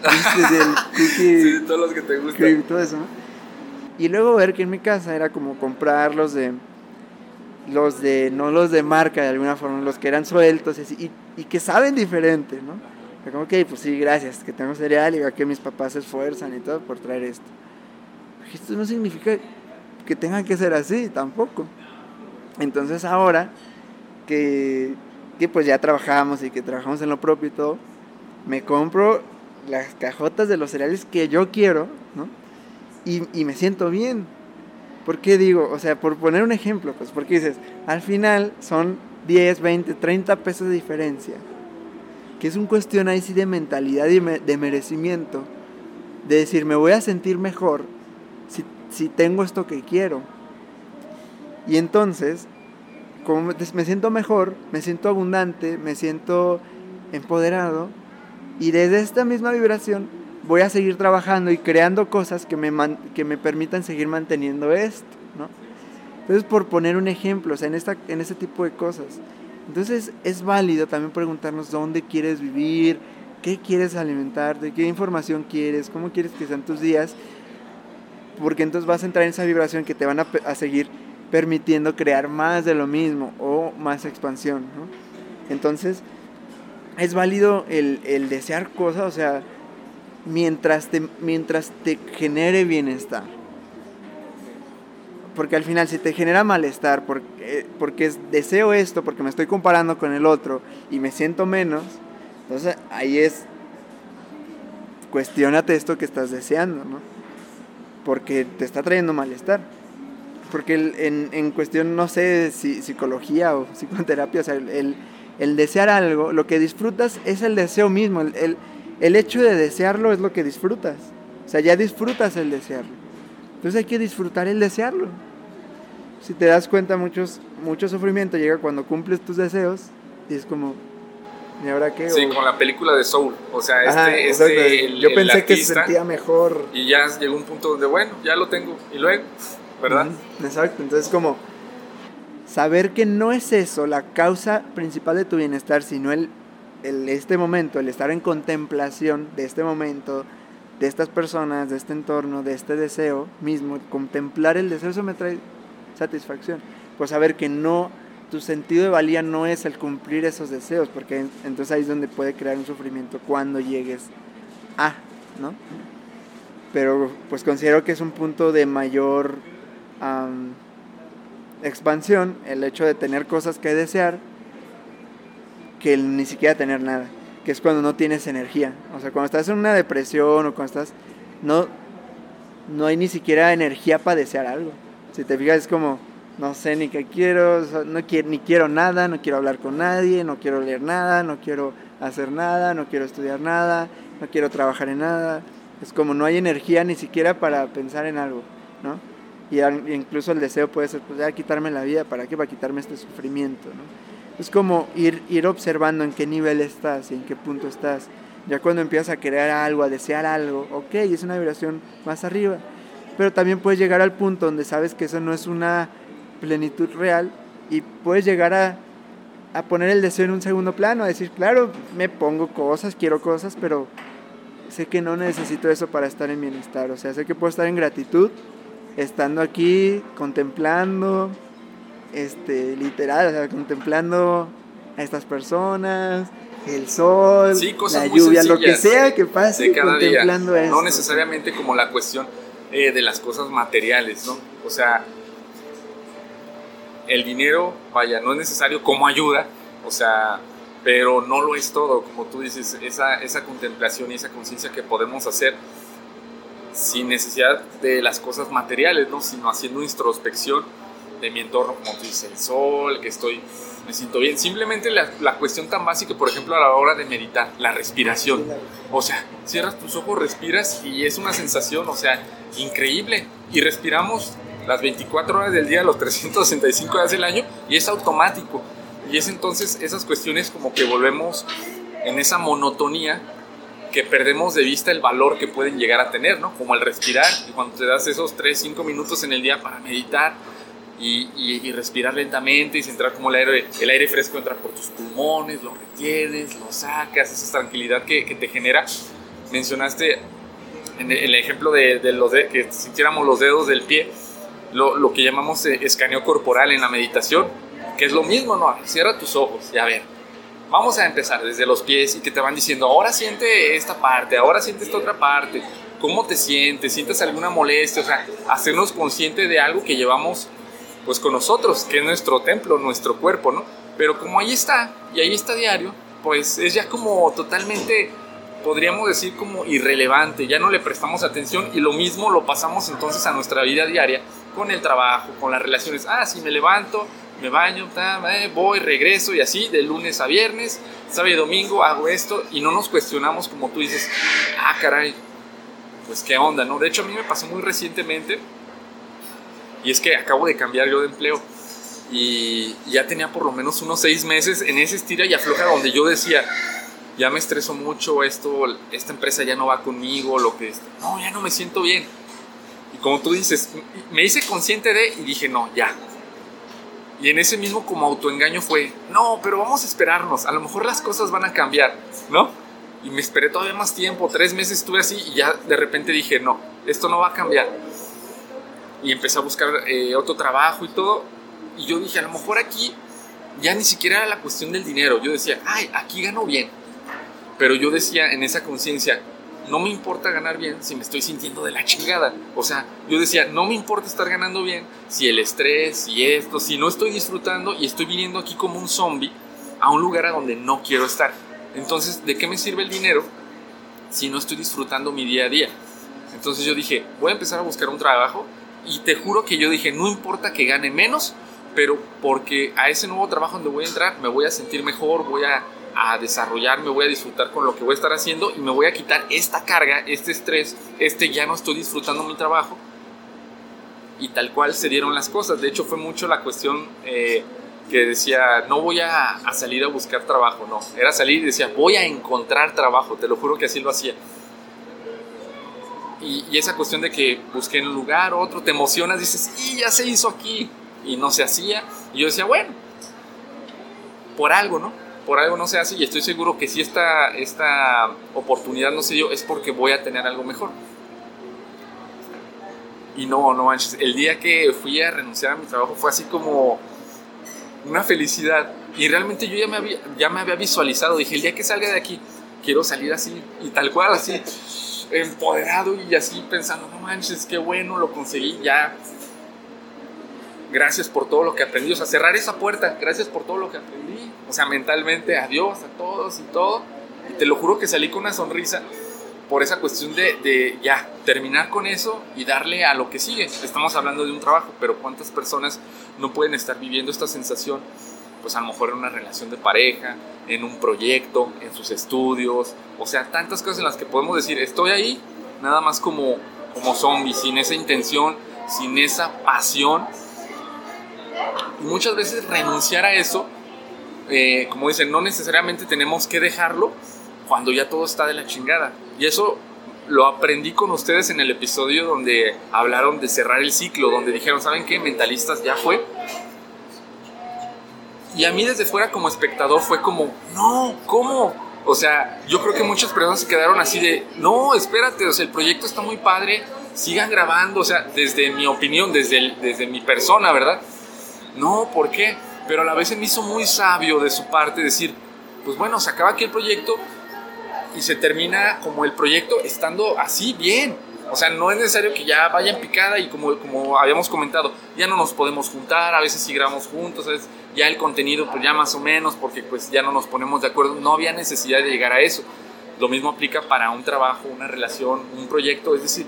[SPEAKER 4] Cookie *laughs*
[SPEAKER 3] Sí, todos los que te gustan.
[SPEAKER 4] todo eso. ¿no? Y luego ver que en mi casa era como comprar los de, los de, no los de marca de alguna forma, los que eran sueltos y, que saben diferente, ¿no? O sea, como que, pues sí, gracias, que tengo cereal y veo que mis papás se esfuerzan y todo por traer esto. Pero Esto no significa que tenga que ser así, tampoco. Entonces ahora que, que pues ya trabajamos y que trabajamos en lo propio y todo, me compro las cajotas de los cereales que yo quiero, ¿no? Y me siento bien. ¿Por qué digo? O sea, por poner un ejemplo, pues porque dices, al final son 10, 20, 30 pesos de diferencia. Que es un cuestión ahí sí de mentalidad y de merecimiento. De decir, me voy a sentir mejor si, si tengo esto que quiero. Y entonces, como me siento mejor, me siento abundante, me siento empoderado, y desde esta misma vibración voy a seguir trabajando y creando cosas que me, man- que me permitan seguir manteniendo esto, ¿no? Entonces, por poner un ejemplo, o sea, en, esta, en ese tipo de cosas. Entonces, es válido también preguntarnos dónde quieres vivir, qué quieres alimentarte, qué información quieres, cómo quieres que sean tus días, porque entonces vas a entrar en esa vibración que te van a, a seguir permitiendo crear más de lo mismo o más expansión, ¿no? Entonces, es válido el, el desear cosas, o sea, mientras te, mientras te genere bienestar. Porque al final, si te genera malestar, porque, porque es, deseo esto, porque me estoy comparando con el otro y me siento menos, entonces ahí es, cuestionate esto que estás deseando, ¿no? porque te está trayendo malestar. Porque en, en cuestión, no sé, si psicología o psicoterapia, o sea, el- el desear algo, lo que disfrutas es el deseo mismo. El, el- el hecho de desearlo es lo que disfrutas. O sea, ya disfrutas el desearlo. Entonces hay que disfrutar el desearlo. Si te das cuenta, muchos, mucho sufrimiento llega cuando cumples tus deseos y es como, ¿y ahora qué?
[SPEAKER 3] Sí,
[SPEAKER 4] O-
[SPEAKER 3] como la película de Soul. O sea, este,
[SPEAKER 4] Ajá,
[SPEAKER 3] este,
[SPEAKER 4] exacto.
[SPEAKER 3] el-
[SPEAKER 4] Yo
[SPEAKER 3] el
[SPEAKER 4] pensé que se sentía mejor.
[SPEAKER 3] Y ya llegó un punto donde, bueno, ya lo tengo. Y luego, ¿verdad?
[SPEAKER 4] Exacto, entonces como saber que no es eso la causa principal de tu bienestar, sino el, el este momento, el estar en contemplación de este momento, de estas personas, de este entorno, de este deseo mismo, contemplar el deseo, eso me trae satisfacción. Pues saber que no, tu sentido de valía no es el cumplir esos deseos, porque en- entonces ahí es donde puede crear un sufrimiento cuando llegues a, ¿no? Pero pues considero que es un punto de mayor am, expansión el hecho de tener cosas que desear que el ni siquiera tener nada, que es cuando no tienes energía. O sea, cuando estás en una depresión o cuando estás no no hay ni siquiera energía para desear algo. Si te fijas es como no sé ni qué quiero, no quiero ni quiero nada, no quiero hablar con nadie, no quiero leer nada, no quiero hacer nada, no quiero estudiar nada, no quiero trabajar en nada. Es como no hay energía ni siquiera para pensar en algo, ¿no? Y incluso el deseo puede ser, pues ya quitarme la vida, ¿para qué? Para quitarme este sufrimiento, ¿no? Es como ir, ir observando en qué nivel estás y en qué punto estás. Ya cuando empiezas a querer algo, a desear algo, ok, es una vibración más arriba. Pero también puedes llegar al punto donde sabes que eso no es una plenitud real y puedes llegar a, a poner el deseo en un segundo plano, a decir, claro, me pongo cosas, quiero cosas, pero sé que no necesito eso para estar en bienestar. O sea, sé que puedo estar en gratitud, estando aquí, contemplando, este, literal, o sea, contemplando a estas personas, el sol,
[SPEAKER 3] Sí,
[SPEAKER 4] la lluvia, lo que sea que pase, contemplando eso.
[SPEAKER 3] No necesariamente como la cuestión eh, de las cosas materiales, ¿no? O sea, el dinero, vaya, no es necesario como ayuda, o sea, pero no lo es todo, como tú dices, esa, esa contemplación y esa conciencia que podemos hacer sin necesidad de las cosas materiales, ¿no? Sino haciendo introspección de mi entorno, como tú dices, el sol, que estoy, me siento bien. Simplemente la, la cuestión tan básica, por ejemplo, a la hora de meditar, la respiración. O sea, cierras tus ojos, respiras y es una sensación, o sea, increíble. Y respiramos las 24 horas del día, los 365 días del año y es automático. Y es entonces esas cuestiones como que volvemos en esa monotonía que perdemos de vista el valor que pueden llegar a tener, ¿no? Como el respirar y cuando te das esos 3, 5 minutos en el día para meditar y, y- y respirar lentamente y centrar como el aire, el aire fresco entra por tus pulmones, lo retienes, lo sacas, esa tranquilidad que, que te genera. Mencionaste en el, ejemplo de, de los de, que sintiéramos los dedos del pie, lo, lo que llamamos eh, escaneo corporal en la meditación, que es lo mismo, ¿no? Cierra tus ojos y a ver, vamos a empezar desde los pies y que te van diciendo, ahora siente esta parte, ahora siente esta otra parte, ¿cómo te sientes? ¿Sientes alguna molestia? O sea, hacernos consciente de algo que llevamos pues con nosotros, que es nuestro templo, nuestro cuerpo, ¿no? Pero como ahí está, y ahí está diario, pues es ya como totalmente, podríamos decir como irrelevante, ya no le prestamos atención y lo mismo lo pasamos entonces a nuestra vida diaria, con el trabajo, con las relaciones. Ah, si me levanto, me baño, eh, voy, regreso y así, de lunes a viernes, sábado domingo hago esto y no nos cuestionamos como tú dices, ah, caray, pues qué onda, ¿no? De hecho a mí me pasó muy recientemente y es que acabo de cambiar yo de empleo y ya tenía por lo menos unos seis meses en ese estira y afloja donde yo decía, ya me estreso mucho esto, esta empresa ya no va conmigo, lo que es, no, ya no me siento bien. Y como tú dices, me hice consciente de y dije, no, ya. Y en ese mismo como autoengaño fue, no, pero vamos a esperarnos, a lo mejor las cosas van a cambiar, ¿no? Y me esperé todavía más tiempo, tres meses estuve así y ya de repente dije, no, esto no va a cambiar. Y empecé a buscar eh, otro trabajo y todo. Y yo dije, a lo mejor aquí ya ni siquiera era la cuestión del dinero. Yo decía, ay, aquí gano bien. Pero yo decía en esa conciencia, no me importa ganar bien si me estoy sintiendo de la chingada. O sea, yo decía, no me importa estar ganando bien si el estrés, si esto, si no estoy disfrutando y estoy viniendo aquí como un zombie a un lugar a donde no quiero estar. Entonces, ¿de qué me sirve el dinero si no estoy disfrutando mi día a día? Entonces yo dije, voy a empezar a buscar un trabajo y te juro que yo dije, no importa que gane menos, pero porque a ese nuevo trabajo donde voy a entrar me voy a sentir mejor, voy a, a desarrollarme, voy a disfrutar con lo que voy a estar haciendo y me voy a quitar esta carga, este estrés, este ya no estoy disfrutando mi trabajo. Y tal cual se dieron las cosas. De hecho fue mucho la cuestión eh, que decía, no voy a, a salir a buscar trabajo, no. Era salir y decía, voy a encontrar trabajo, te lo juro que así lo hacía. Y, esa cuestión de que busqué en un lugar, otro, te emocionas, dices, y ya se hizo aquí, y no se hacía. Y yo decía, bueno, por algo, ¿no? Por algo no se hace, y estoy seguro que si esta, esta oportunidad no se dio, es porque voy a tener algo mejor. Y no, no manches, el día que fui a renunciar a mi trabajo fue así como una felicidad. Y realmente yo ya me había, ya me había visualizado, dije, el día que salga de aquí, quiero salir así, y tal cual, así empoderado y así pensando, no manches, qué bueno, lo conseguí ya. Gracias por todo lo que aprendí. O sea, cerrar esa puerta, gracias por todo lo que aprendí. O sea, mentalmente, adiós a todos y todo. Y te lo juro que salí con una sonrisa por esa cuestión de, de ya terminar con eso y darle a lo que sigue. Estamos hablando de un trabajo, pero ¿cuántas personas no pueden estar viviendo esta sensación? Pues a lo mejor en una relación de pareja, en un proyecto, en sus estudios, o sea, tantas cosas en las que podemos decir, estoy ahí, nada más como, como zombie, sin esa intención, sin esa pasión. Y muchas veces renunciar a eso, eh, como dicen, no necesariamente tenemos que dejarlo cuando ya todo está de la chingada. Y eso lo aprendí con ustedes en el episodio donde hablaron de cerrar el ciclo, donde dijeron, ¿saben qué? Mentalistas ya fue. Y a mí desde fuera como espectador fue como, no, ¿cómo? O sea, yo creo que muchas personas se quedaron así de, no, espérate, o sea, el proyecto está muy padre, sigan grabando, o sea, desde mi opinión, desde, desde mi persona, ¿verdad? No, ¿por qué? Pero a la vez me hizo muy sabio de su parte decir, pues bueno, se acaba aquí el proyecto y se termina como el proyecto estando así bien. O sea, no es necesario que ya vaya en picada y como, como habíamos comentado, ya no nos podemos juntar, a veces sí grabamos juntos, ¿sabes? Ya el contenido pues ya más o menos, porque pues ya no nos ponemos de acuerdo, no había necesidad de llegar a eso. Lo mismo aplica para un trabajo, una relación, un proyecto, es decir,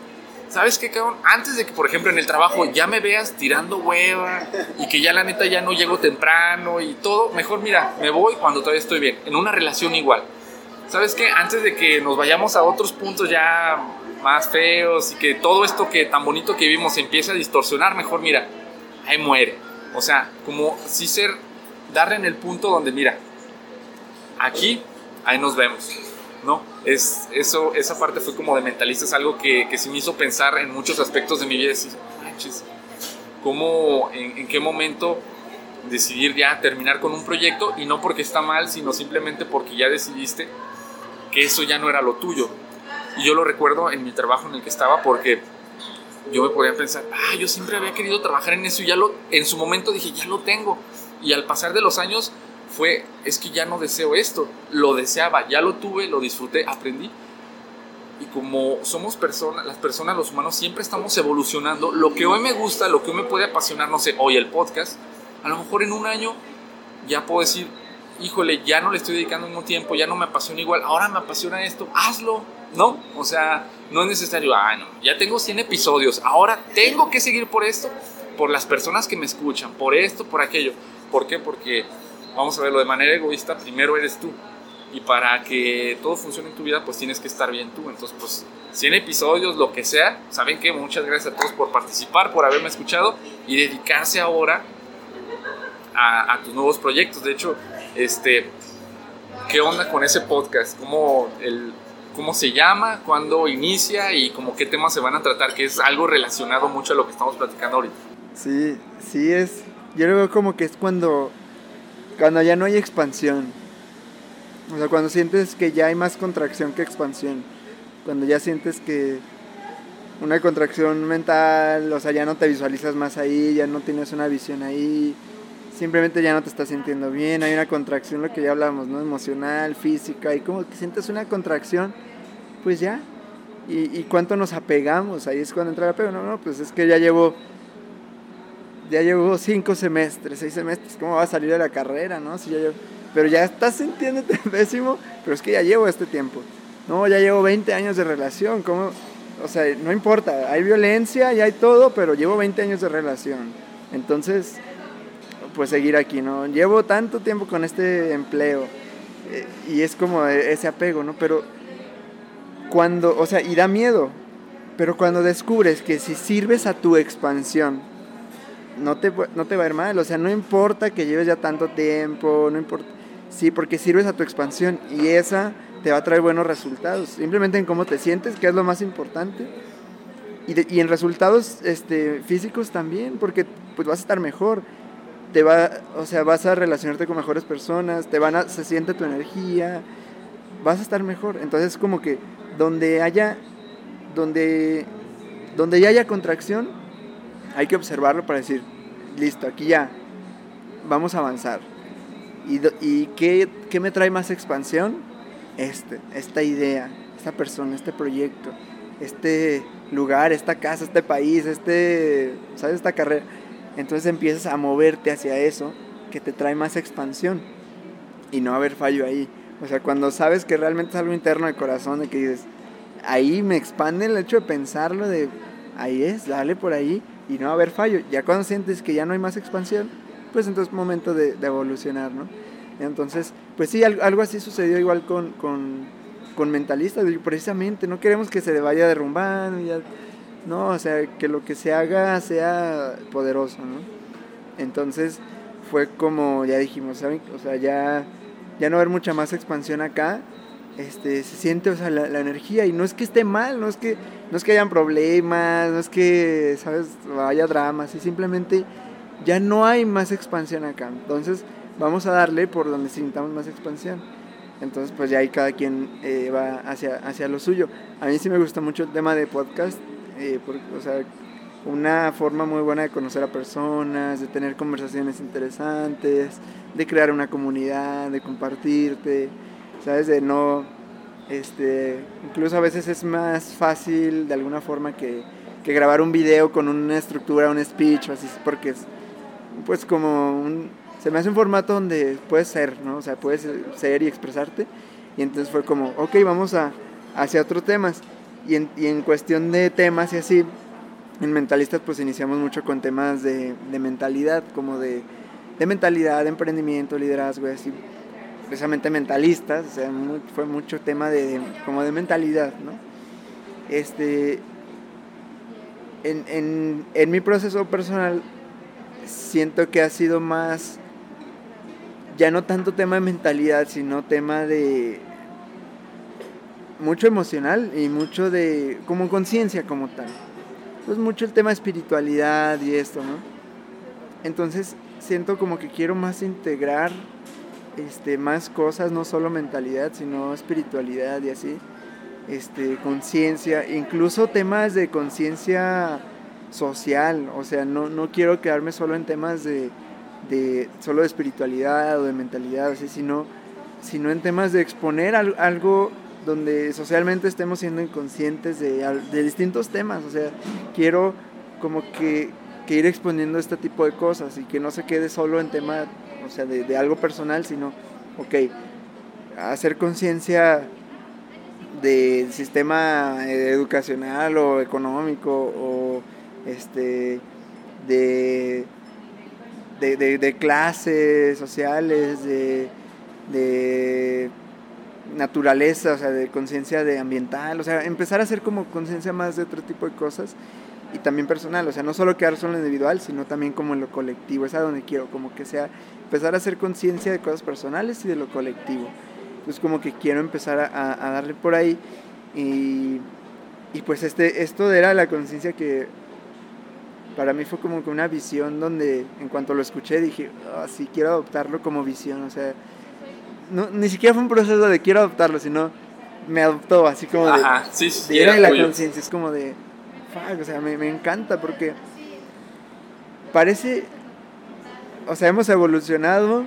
[SPEAKER 3] ¿sabes qué, cabrón? Antes de que, por ejemplo, en el trabajo ya me veas tirando hueva y que ya la neta ya no llego temprano y todo, mejor mira, me voy cuando todavía estoy bien, en una relación igual. ¿Sabes qué? Antes de que nos vayamos a otros puntos ya más feos y que todo esto que tan bonito que vimos empiece a distorsionar, mejor mira, ahí muere. O sea, como si ser, darle en el punto donde, mira, aquí, ahí nos vemos, ¿no? Es, eso, esa parte fue como de mentalista, es algo que, que sí me hizo pensar en muchos aspectos de mi vida, decir, manches, ¿cómo, en, en qué momento decidir ya terminar con un proyecto y no porque está mal, sino simplemente porque ya decidiste que eso ya no era lo tuyo. Y yo lo recuerdo en mi trabajo en el que estaba porque yo me podía pensar, ah, yo siempre había querido trabajar en eso y ya lo, en su momento dije, ya lo tengo. Y al pasar de los años fue, es que ya no deseo esto, lo deseaba, ya lo tuve, lo disfruté, aprendí. Y como somos personas, las personas, los humanos, siempre estamos evolucionando. Lo que hoy me gusta, lo que hoy me puede apasionar, no sé, hoy el podcast, a lo mejor en un año ya puedo decir, híjole, ya no le estoy dedicando mismo tiempo, ya no me apasiona igual, ahora me apasiona esto, hazlo, ¿no? O sea, no es necesario, ah, no, ya tengo 100 episodios, ahora tengo que seguir por esto, por las personas que me escuchan, por esto, por aquello. ¿Por qué? Porque, vamos a verlo de manera egoísta, primero eres tú. Y para que todo funcione en tu vida, pues tienes que estar bien tú. Entonces, pues, 100 episodios, lo que sea, ¿saben qué? Muchas gracias a todos por participar, por haberme escuchado y dedicarse ahora a, a tus nuevos proyectos. De hecho, este, ¿qué onda con ese podcast? ¿Cómo, el, ¿Cómo se llama? ¿Cuándo inicia? Y como qué temas se van a tratar, que es algo relacionado mucho a lo que estamos platicando ahorita.
[SPEAKER 4] Sí, sí es. Yo lo veo como que es cuando, cuando ya no hay expansión. O sea, cuando sientes que ya hay más contracción que expansión. Cuando ya sientes que una contracción mental, o sea, ya no te visualizas más ahí, ya no tienes una visión ahí simplemente ya no te estás sintiendo bien, hay una contracción, lo que ya hablamos, ¿no? Emocional, física, y como que sientes una contracción, pues ya. ¿Y, y cuánto nos apegamos? Ahí es cuando entra el apego. No, no, pues es que ya llevo, ya llevo cinco semestres, seis semestres, ¿cómo va a salir de la carrera, no? Si ya pero ya estás sintiéndote *laughs* pésimo, pero es que ya llevo este tiempo. No, ya llevo 20 años de relación, ¿cómo? o sea, no importa, hay violencia y hay todo, pero llevo 20 años de relación. Entonces, pues seguir aquí, ¿no? Llevo tanto tiempo con este empleo eh, y es como ese apego, ¿no? Pero cuando, o sea, y da miedo, pero cuando descubres que si sirves a tu expansión, no te, no te va a ir mal, o sea, no importa que lleves ya tanto tiempo, no importa, sí, porque sirves a tu expansión y esa te va a traer buenos resultados, simplemente en cómo te sientes, que es lo más importante, y, y en resultados este, físicos también, porque pues vas a estar mejor, te va, o sea, vas a relacionarte con mejores personas, te van a, se siente tu energía, vas a estar mejor, entonces como que donde haya, donde, donde ya haya contracción, hay que observarlo para decir, listo, aquí ya, vamos a avanzar. ¿Y, y qué, qué, me trae más expansión? Este, esta idea, esta persona, este proyecto, este lugar, esta casa, este país, este, ¿sabes? Esta carrera. Entonces empiezas a moverte hacia eso que te trae más expansión y no haber fallo ahí. O sea, cuando sabes que realmente es algo interno del corazón, de que dices, ahí me expande el hecho de pensarlo, de ahí es, dale por ahí y no haber fallo. Ya cuando sientes que ya no hay más expansión, pues entonces es momento de, de evolucionar, ¿no? Entonces, pues sí, algo, así sucedió igual con, con, con mentalistas, precisamente, no queremos que se vaya derrumbando, ya, no, o sea, que lo que se haga sea poderoso, ¿no? Entonces fue como, ya dijimos, ¿saben? O sea, ya ya no haber mucha más expansión acá, este, se siente o sea, la, energía y no es que esté mal, no es que, no es que hayan problemas, no es que, ¿sabes?, haya dramas, y simplemente ya no hay más expansión acá. Entonces vamos a darle por donde sintamos más expansión. Entonces pues ya ahí cada quien eh, va hacia, hacia lo suyo. A mí sí me gusta mucho el tema de podcast, eh, porque, o sea, una forma muy buena de conocer a personas, de tener conversaciones interesantes, de crear una comunidad, de compartirte, ¿sabes? De no, este, incluso a veces es más fácil de alguna forma que, que grabar un video con una estructura, un speech, así, porque es, pues como un, se me hace un formato donde puedes ser, ¿no? O sea, puedes ser y expresarte. Y entonces fue como, ok, vamos a, hacia otros temas. Y en, y en cuestión de temas y así, en Mentalistas pues iniciamos mucho con temas de, de mentalidad, como de, de, mentalidad, de emprendimiento, liderazgo, así, precisamente mentalistas, o sea, fue mucho tema de, como de mentalidad, ¿no? Este, en, en, en mi proceso personal siento que ha sido más, ya no tanto tema de mentalidad, sino tema de mucho emocional y mucho de como conciencia como tal pues mucho el tema de espiritualidad y esto, ¿no? Entonces siento como que quiero más integrar este, más cosas, no solo mentalidad, sino espiritualidad y así, este, conciencia, incluso temas de conciencia social, o sea, no, no quiero quedarme solo en temas de, de solo de espiritualidad o de mentalidad, así, sino, sino en temas de exponer algo donde socialmente estemos siendo inconscientes de, de distintos temas. O sea, quiero como que, que, ir exponiendo este tipo de cosas y que no se quede solo en tema, o sea, de, de algo personal, sino, ok, hacer conciencia del sistema educacional o económico o este de, de, clases sociales, de naturaleza, o sea, de conciencia de ambiental, o sea, empezar a hacer como conciencia más de otro tipo de cosas y también personal, o sea, no solo quedar solo en lo individual, sino también como en lo colectivo, es a donde quiero, como que sea, empezar a hacer conciencia de cosas personales y de lo colectivo. Entonces como que quiero empezar a, a darle por ahí y, y, pues este, esto era la conciencia que para mí fue como que una visión donde en cuanto lo escuché dije, oh, sí, quiero adoptarlo como visión, o sea, no, ni siquiera fue un proceso de quiero adoptarlo, sino me adoptó así como de...
[SPEAKER 3] Ajá, sí, sí,
[SPEAKER 4] de la conciencia, es como de... Fuck, o sea, me, me encanta porque parece... O sea, hemos evolucionado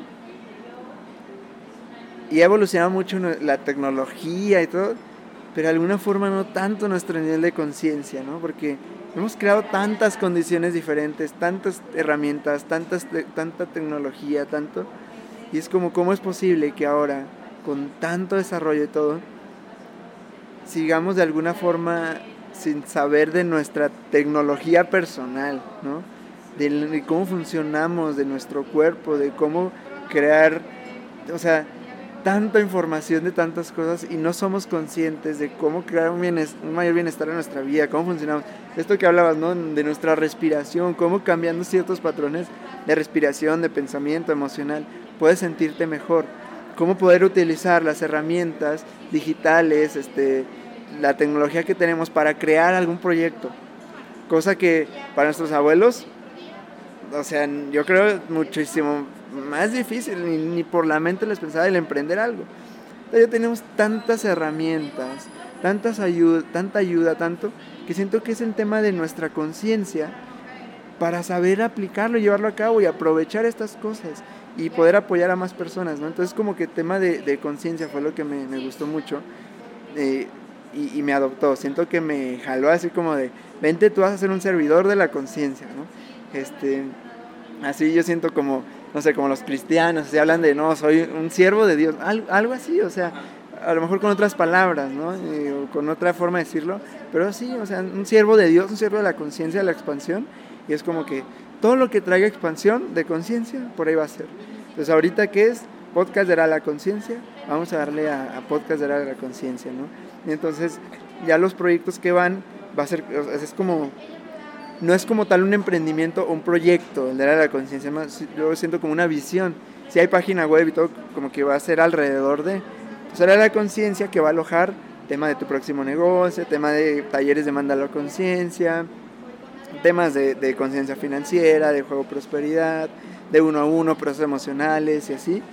[SPEAKER 4] y ha evolucionado mucho la tecnología y todo, pero de alguna forma no tanto nuestro nivel de conciencia, ¿no? Porque hemos creado tantas condiciones diferentes, tantas herramientas, tantas, tanta tecnología, tanto y es como, ¿cómo es posible que ahora, con tanto desarrollo y todo, sigamos de alguna forma sin saber de nuestra tecnología personal, ¿no? De, cómo funcionamos, de nuestro cuerpo, de cómo crear, o sea, tanta información de tantas cosas y no somos conscientes de cómo crear un, un, mayor bienestar en nuestra vida, cómo funcionamos. Esto que hablabas, ¿no? De nuestra respiración, cómo cambiando ciertos patrones de respiración, de pensamiento emocional, puedes sentirte mejor. Cómo poder utilizar las herramientas digitales, este, la tecnología que tenemos para crear algún proyecto. Cosa que para nuestros abuelos, o sea, yo creo muchísimo más difícil, ni, por la mente les pensaba el emprender algo. Ya tenemos tantas herramientas, tantas ayuda, tanta ayuda, tanto, que siento que es el tema de nuestra conciencia para saber aplicarlo, llevarlo a cabo y aprovechar estas cosas y poder apoyar a más personas, ¿no? Entonces como que tema de, conciencia fue lo que me, gustó mucho eh, y, me adoptó. Siento que me jaló así como de, vente tú vas a ser un servidor de la conciencia, ¿no? Este, así yo siento como no sé, como los cristianos, se hablan de, no, soy un siervo de Dios, algo, así, o sea, a lo mejor con otras palabras, ¿no? o con otra forma de decirlo, pero sí, o sea, un siervo de Dios, un siervo de la conciencia, de la expansión, y es como que todo lo que traiga expansión de conciencia, por ahí va a ser. Entonces, ahorita, ¿qué es? Podcast de la conciencia, vamos a darle a, Podcast de la conciencia, ¿no? Y entonces, ya los proyectos que van, va a ser, es como no es como tal un emprendimiento o un proyecto, el de la conciencia, más yo siento como una visión. Si hay página web y todo, como que va a ser alrededor de. Pues era la conciencia que va a alojar tema de tu próximo negocio, tema de talleres de manda la conciencia, temas de, conciencia financiera, de juego prosperidad, de uno a uno, procesos emocionales y así.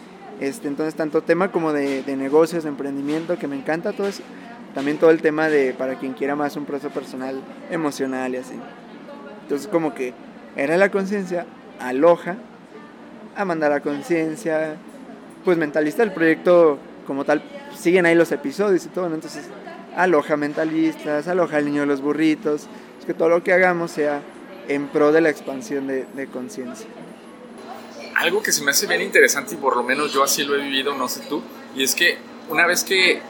[SPEAKER 4] Este, entonces, tanto tema como de, de negocios, de emprendimiento, que me encanta todo eso. También todo el tema de para quien quiera más un proceso personal, emocional y así. Entonces como que era la conciencia, aloja, a mandar a conciencia, pues mentalista, el proyecto como tal, siguen ahí los episodios y todo, Entonces aloja mentalistas, aloja al niño de los burritos, que todo lo que hagamos sea en pro de la expansión de, de conciencia.
[SPEAKER 3] Algo que se me hace bien interesante y por lo menos yo así lo he vivido, no sé tú, y es que una vez que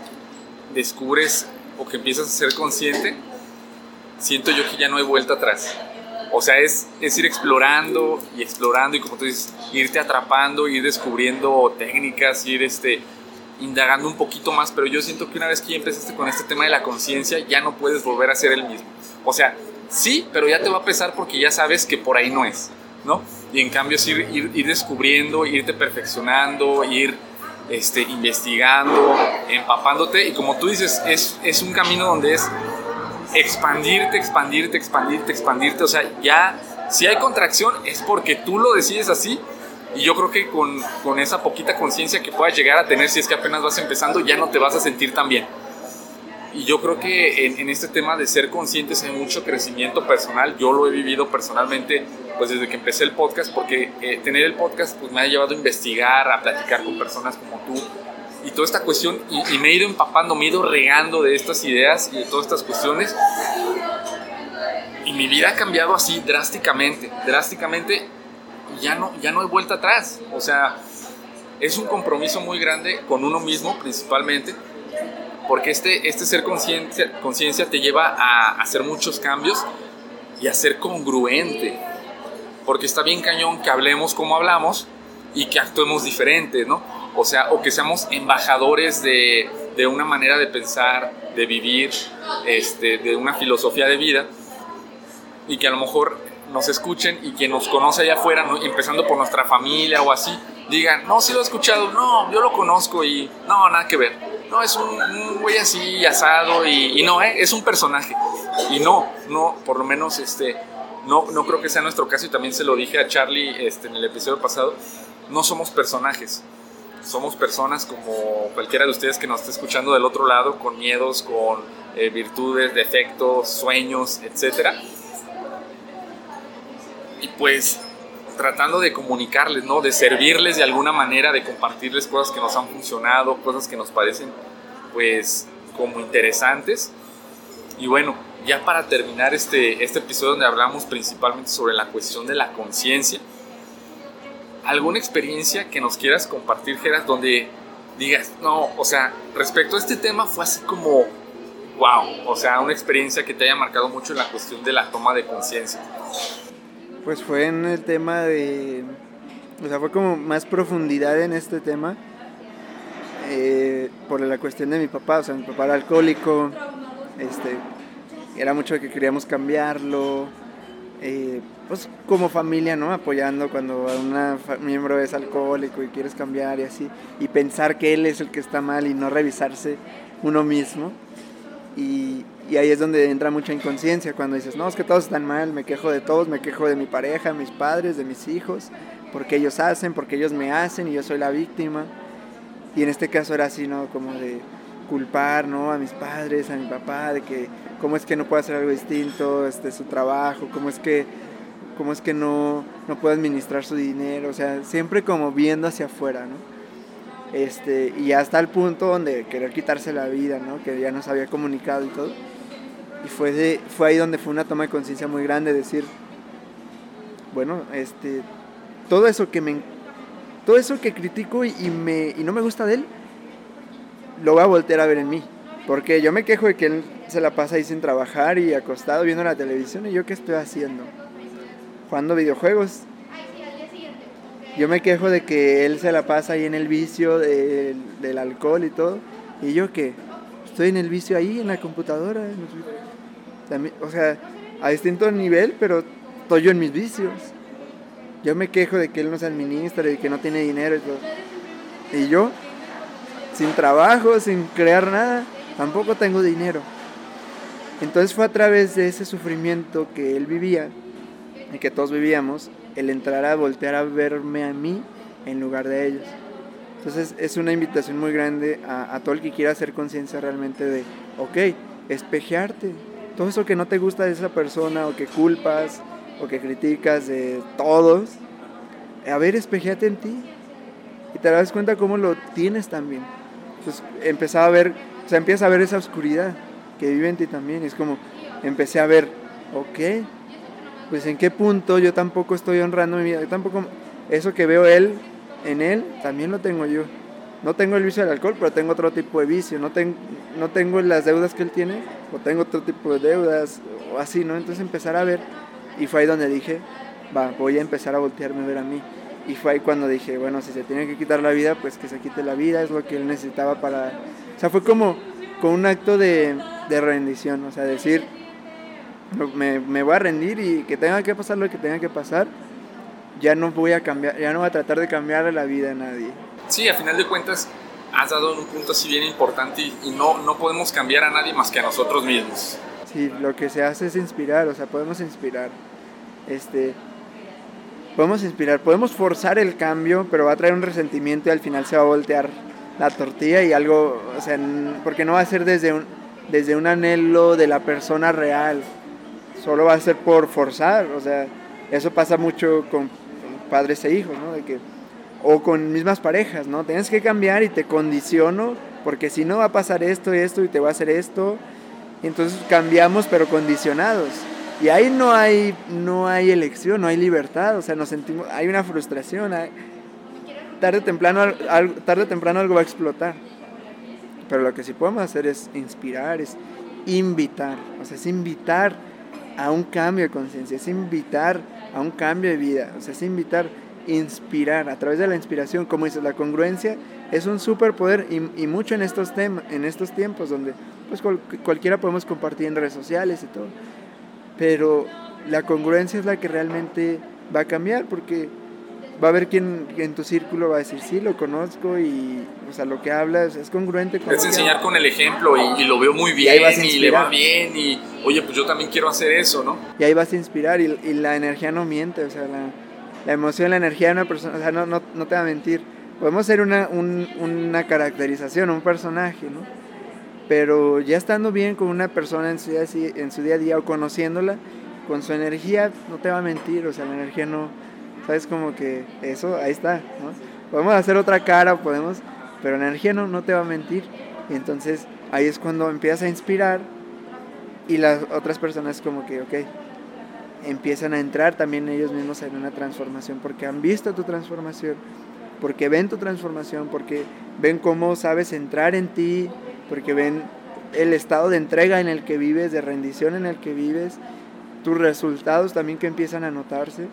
[SPEAKER 3] descubres o que empiezas a ser consciente, siento yo que ya no hay vuelta atrás. O sea, es, es, ir explorando y explorando y como tú dices, irte atrapando, ir descubriendo técnicas, ir este, indagando un poquito más, pero yo siento que una vez que ya empezaste con este tema de la conciencia, ya no puedes volver a ser el mismo. O sea, sí, pero ya te va a pesar porque ya sabes que por ahí no es, ¿no? Y en cambio es ir, ir, descubriendo, irte perfeccionando, ir este, investigando, empapándote y como tú dices, es, es un camino donde es expandirte, expandirte, expandirte, expandirte. O sea, ya si hay contracción es porque tú lo decides así. Y yo creo que con, con esa poquita conciencia que puedas llegar a tener si es que apenas vas empezando, ya no te vas a sentir tan bien. Y yo creo que en, en, este tema de ser conscientes hay mucho crecimiento personal. Yo lo he vivido personalmente pues desde que empecé el podcast, porque eh, tener el podcast pues me ha llevado a investigar, a platicar con personas como tú, y toda esta cuestión y, me he ido empapando, me he ido regando de estas ideas y de todas estas cuestiones. Y mi vida ha cambiado así drásticamente, drásticamente y ya no, ya no hay vuelta atrás. O sea, es un compromiso muy grande con uno mismo principalmente, porque este, este ser conciencia te lleva a hacer muchos cambios y a ser congruente. Porque está bien cañón que hablemos como hablamos y que actuemos diferente, ¿no? o sea, o que seamos embajadores de, de una manera de pensar, de vivir, este, de una filosofía de vida, y que a lo mejor nos escuchen y quien nos conoce allá afuera, empezando por nuestra familia o así, digan, no, sí lo he escuchado, no, yo lo conozco y no, nada que ver. No, es un, güey así asado y, no, ¿eh? es un personaje. Y no, no, por lo menos este, no, no creo que sea nuestro caso y también se lo dije a Charlie este, en el episodio pasado, no somos personajes somos personas como cualquiera de ustedes que nos esté escuchando del otro lado, con miedos, con eh, virtudes, defectos, sueños, etc. Y pues tratando de comunicarles, ¿no? De servirles de alguna manera, de compartirles cosas que nos han funcionado, cosas que nos parecen pues como interesantes. Y bueno, ya para terminar este, este episodio donde hablamos principalmente sobre la cuestión de la conciencia, alguna experiencia que nos quieras compartir, Geras, donde digas, no, o sea, respecto a este tema fue así como wow, o sea, una experiencia que te haya marcado mucho en la cuestión de la toma de conciencia.
[SPEAKER 4] Pues fue en el tema de, o sea, fue como más profundidad en este tema eh, por la cuestión de mi papá, o sea, mi papá era alcohólico, este, era mucho que queríamos cambiarlo, eh, pues como familia, ¿no? Apoyando cuando un miembro es alcohólico y quieres cambiar y así, y pensar que él es el que está mal y no revisarse uno mismo. Y, y ahí es donde entra mucha inconsciencia, cuando dices, no, es que todos están mal, me quejo de todos, me quejo de mi pareja, mis padres, de mis hijos, porque ellos hacen, porque ellos me hacen y yo soy la víctima. Y en este caso era así, ¿no? Como de culpar, ¿no? A mis padres, a mi papá, de que cómo es que no puedo hacer algo distinto, este, su trabajo, cómo es que, cómo es que no, no puedo administrar su dinero, o sea, siempre como viendo hacia afuera, ¿no? Este, y hasta el punto donde querer quitarse la vida, ¿no? Que ya nos había comunicado y todo. Y fue, de, fue ahí donde fue una toma de conciencia muy grande, decir, bueno, este, todo eso que me todo eso que critico y, no me gusta de él, lo voy a voltear a ver en mí. Porque yo me quejo de que él se la pasa ahí sin trabajar y acostado viendo la televisión y yo qué estoy haciendo? Jugando videojuegos. Yo me quejo de que él se la pasa ahí en el vicio del alcohol y todo. ¿Y yo qué? Estoy en el vicio ahí, en la computadora. O sea, a distinto nivel, pero estoy yo en mis vicios. Yo me quejo de que él no se administra y que no tiene dinero y todo. Y yo, sin trabajo, sin crear nada, tampoco tengo dinero. Entonces fue a través de ese sufrimiento que él vivía y que todos vivíamos, el entrar a voltear a verme a mí en lugar de ellos. Entonces es una invitación muy grande a, a todo el que quiera hacer conciencia realmente de, ok, espejearte. Todo eso que no te gusta de esa persona o que culpas, o que criticas de todos, a ver, espejate en ti y te das cuenta cómo lo tienes también. Entonces empezaba a ver, o sea, empieza a ver esa oscuridad que vive en ti también. Y es como, empecé a ver, ok, pues en qué punto yo tampoco estoy honrando mi vida, yo tampoco, eso que veo él, en él, también lo tengo yo. No tengo el vicio del alcohol, pero tengo otro tipo de vicio. No, tengo no tengo las deudas que él tiene, o tengo otro tipo de deudas, o así, ¿no? Entonces empezar a ver y fue ahí donde dije, va, voy a empezar a voltearme a ver a mí. Y fue ahí cuando dije, bueno, si se tiene que quitar la vida, pues que se quite la vida, es lo que él necesitaba para... O sea, fue como con un acto de, de rendición, o sea, decir, me, me, voy a rendir y que tenga que pasar lo que tenga que pasar, ya no voy a cambiar, ya no voy a tratar de cambiar la vida a nadie.
[SPEAKER 3] Sí, a final de cuentas, has dado un punto así bien importante y, y no, no podemos cambiar a nadie más que a nosotros mismos.
[SPEAKER 4] Sí, lo que se hace es inspirar, o sea, podemos inspirar. Este, podemos inspirar, podemos forzar el cambio, pero va a traer un resentimiento y al final se va a voltear la tortilla y algo, o sea, porque no va a ser desde un, desde un anhelo de la persona real, solo va a ser por forzar, o sea, eso pasa mucho con padres e hijos, ¿no? De que, o con mismas parejas, ¿no? Tienes que cambiar y te condiciono, porque si no va a pasar esto y esto y te va a hacer esto, entonces cambiamos pero condicionados. Y ahí no hay, no hay elección, no hay libertad, o sea, nos sentimos, hay una frustración, tarde, o temprano, tarde o temprano algo va a explotar. Pero lo que sí podemos hacer es inspirar, es invitar, o sea, es invitar a un cambio de conciencia, es invitar a un cambio de vida, o sea, es invitar, inspirar, a través de la inspiración, como dices, la congruencia es un superpoder y, y mucho en estos, temas en estos tiempos donde pues cualquiera podemos compartir en redes sociales y todo. Pero la congruencia es la que realmente va a cambiar porque va a haber quien en tu círculo va a decir, sí, lo conozco y, o sea, lo que hablas es congruente
[SPEAKER 3] con... Es enseñar con el ejemplo y, lo veo muy bien y, le va bien y, oye, pues yo también quiero hacer eso, ¿no?
[SPEAKER 4] Y ahí vas a inspirar y, la energía no miente, o sea, la, la, emoción, la energía de una persona, o sea, no, no, no te va a mentir. Podemos hacer una, un, una caracterización, un personaje, ¿no? pero ya estando bien con una persona en su, día, en su día a día o conociéndola, con su energía no te va a mentir, o sea, la energía no, sabes como que eso, ahí está, ¿no? Podemos hacer otra cara, podemos, pero la energía no, no te va a mentir. Y entonces ahí es cuando empiezas a inspirar y las otras personas como que, ok, empiezan a entrar también ellos mismos en una transformación porque han visto tu transformación, porque ven tu transformación, porque ven cómo sabes entrar en ti, porque ven el estado de entrega en el que vives, de rendición en el que vives, tus resultados también que empiezan a notarse.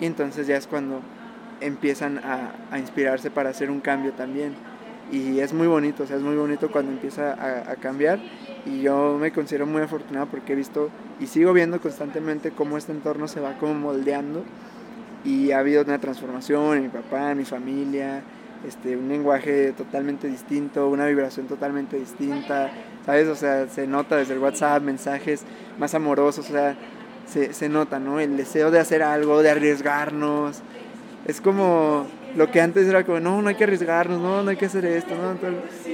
[SPEAKER 4] Y entonces ya es cuando empiezan a, a inspirarse para hacer un cambio también y es muy bonito, o sea, es muy bonito cuando empieza a, a, cambiar y yo me considero muy afortunado porque he visto y sigo viendo constantemente cómo este entorno se va como moldeando y ha habido una transformación en mi papá, en mi familia, este, un lenguaje totalmente distinto, una vibración totalmente distinta, ¿sabes? O sea, se nota desde el WhatsApp, mensajes más amorosos, o sea, se, se nota, ¿no? El deseo de hacer algo, de arriesgarnos. Es como lo que antes era como, no, no hay que arriesgarnos, no, no hay que hacer esto, no.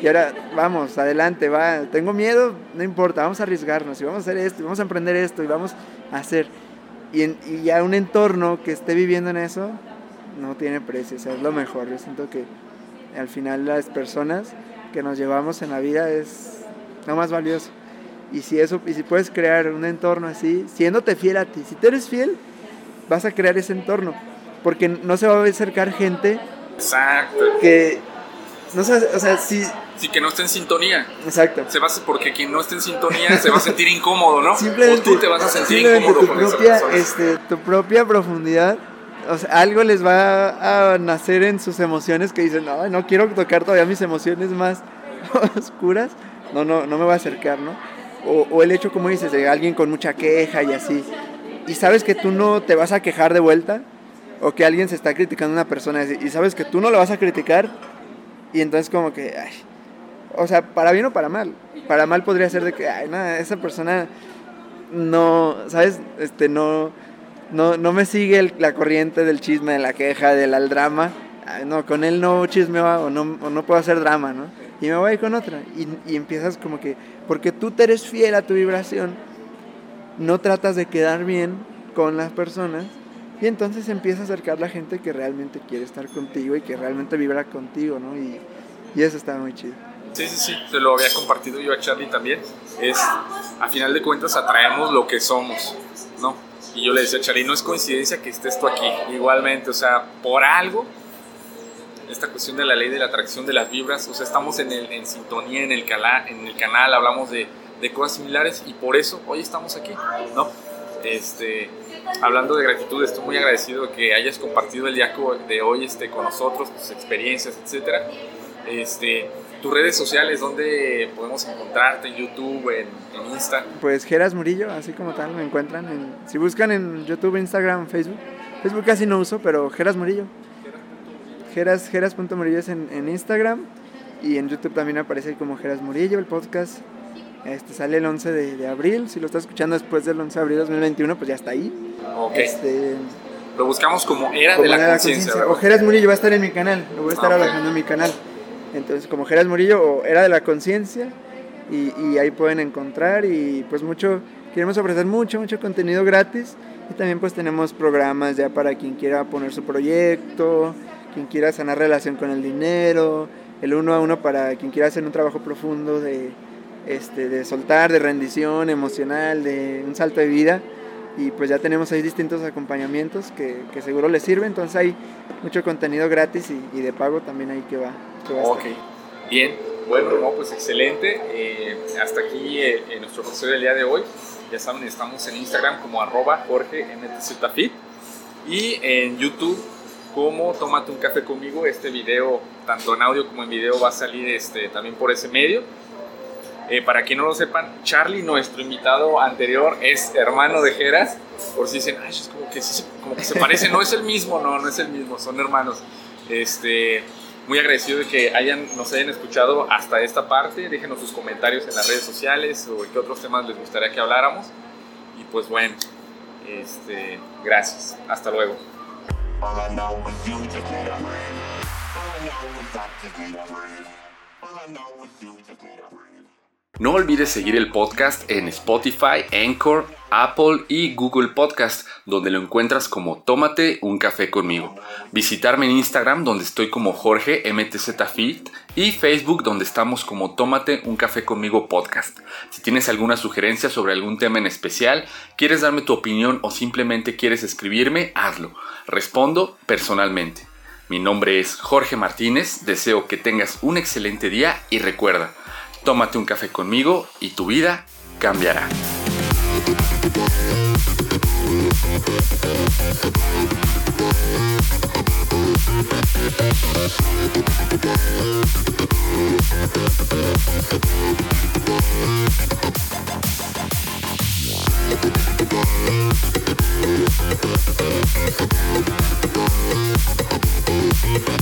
[SPEAKER 4] Y ahora, vamos, adelante, va, tengo miedo, no importa, vamos a arriesgarnos y vamos a hacer esto, y vamos a emprender esto y vamos a hacer. Y, en, y ya un entorno que esté viviendo en eso no tiene precio, o sea, es lo mejor. Yo siento que al final las personas que nos llevamos en la vida es lo más valioso. Y si eso, y si puedes crear un entorno así, siéndote fiel a ti, si tú eres fiel, vas a crear ese entorno porque no se va a acercar gente
[SPEAKER 3] Exacto.
[SPEAKER 4] que no sé, o sea, si
[SPEAKER 3] Sí, que no esté en sintonía.
[SPEAKER 4] Exacto.
[SPEAKER 3] Se va a, porque quien no esté en sintonía se va a sentir incómodo, ¿no?
[SPEAKER 4] Simplemente, *laughs*
[SPEAKER 3] o tú te vas a sentir incómodo
[SPEAKER 4] tu
[SPEAKER 3] con
[SPEAKER 4] propia,
[SPEAKER 3] esa
[SPEAKER 4] este, tu propia profundidad, o sea, algo les va a nacer en sus emociones que dicen, no, no quiero tocar todavía mis emociones más *laughs* oscuras, no, no, no me voy a acercar, ¿no? O, o el hecho, como dices, de alguien con mucha queja y así, y sabes que tú no te vas a quejar de vuelta, o que alguien se está criticando a una persona y sabes que tú no lo vas a criticar, y entonces como que, ay, o sea, para bien o para mal. Para mal podría ser de que, ay, nada, esa persona no, ¿sabes? Este, no, no, no me sigue la corriente del chisme, de la queja, del al drama. No, con él no chismeo o no, o no puedo hacer drama, ¿no? Y me voy con otra. Y, y empiezas como que, porque tú te eres fiel a tu vibración, no tratas de quedar bien con las personas. Y entonces empieza a acercar la gente que realmente quiere estar contigo y que realmente vibra contigo, ¿no? Y, y eso está muy chido.
[SPEAKER 3] Sí, sí, sí, se lo había compartido yo a Charlie también. Es, a final de cuentas, atraemos lo que somos, ¿no? Y yo le decía a Charlie, no es coincidencia que estés tú aquí. Igualmente, o sea, por algo, esta cuestión de la ley de la atracción de las vibras, o sea, estamos en, el, en sintonía en el, cala, en el canal, hablamos de, de cosas similares y por eso hoy estamos aquí, ¿no? Este, hablando de gratitud, estoy muy agradecido de que hayas compartido el día de hoy este, con nosotros, tus experiencias, etcétera. Este, tus redes sociales, ¿dónde podemos encontrarte? En YouTube, en, en Insta.
[SPEAKER 4] Pues Geras Murillo, así como tal, me encuentran. En, si buscan en YouTube, Instagram, Facebook. Facebook casi no uso, pero Geras Murillo. Geras, Geras.murillo es en, en Instagram. Y en YouTube también aparece como Geras Murillo, el podcast. Este sale el 11 de, de abril. Si lo estás escuchando después del 11 de abril de 2021, pues ya está ahí.
[SPEAKER 3] Ok.
[SPEAKER 4] Este,
[SPEAKER 3] Lo buscamos como Era
[SPEAKER 4] como
[SPEAKER 3] de la
[SPEAKER 4] de
[SPEAKER 3] Conciencia.
[SPEAKER 4] O
[SPEAKER 3] ¿verdad?
[SPEAKER 4] Geras Murillo va a estar en mi canal. Lo voy a estar
[SPEAKER 3] Ah, ok.
[SPEAKER 4] alojando en mi canal. Entonces, como Geras Murillo o Era de la Conciencia. Y, y ahí pueden encontrar. Y pues mucho, queremos ofrecer mucho, mucho contenido gratis. Y también pues tenemos programas ya para quien quiera poner su proyecto, quien quiera sanar relación con el dinero, el uno a uno para quien quiera hacer un trabajo profundo de, este, de soltar, de rendición emocional, de un salto de vida. Y pues ya tenemos ahí distintos acompañamientos que, que seguro les sirven. Entonces hay mucho contenido gratis y, y de pago también ahí que va. Que va a
[SPEAKER 3] Ok,
[SPEAKER 4] estar.
[SPEAKER 3] bien. Bueno, no, pues excelente. Eh, hasta aquí eh, nuestro episodio del día de hoy. Ya saben, estamos en Instagram como arroba Jorge y en YouTube como Tómate un café conmigo. Este video, tanto en audio como en video, va a salir este, también por ese medio. Eh, para quien no lo sepan, Charlie, nuestro invitado anterior, es hermano de Geras. Por si dicen, ay, es como que, se- parece, no es el mismo, no, no es el mismo, son hermanos. Este, muy agradecido de que hayan, nos hayan escuchado hasta esta parte. Déjenos sus comentarios en las redes sociales o qué otros temas les gustaría que habláramos. Y pues bueno, este, gracias. Hasta luego.
[SPEAKER 1] I
[SPEAKER 3] No olvides seguir el podcast en Spotify, Anchor, Apple y Google Podcast, donde lo encuentras como Tómate un café conmigo. Visitarme en Instagram, donde estoy como Jorge MTZFit, y Facebook, donde estamos como Tómate un café conmigo podcast. Si tienes alguna sugerencia sobre algún tema en especial, quieres darme tu opinión o simplemente quieres escribirme, hazlo. Respondo personalmente. Mi nombre es Jorge Martínez, deseo que tengas un excelente día y recuerda, tómate un café conmigo y tu vida cambiará. Bye.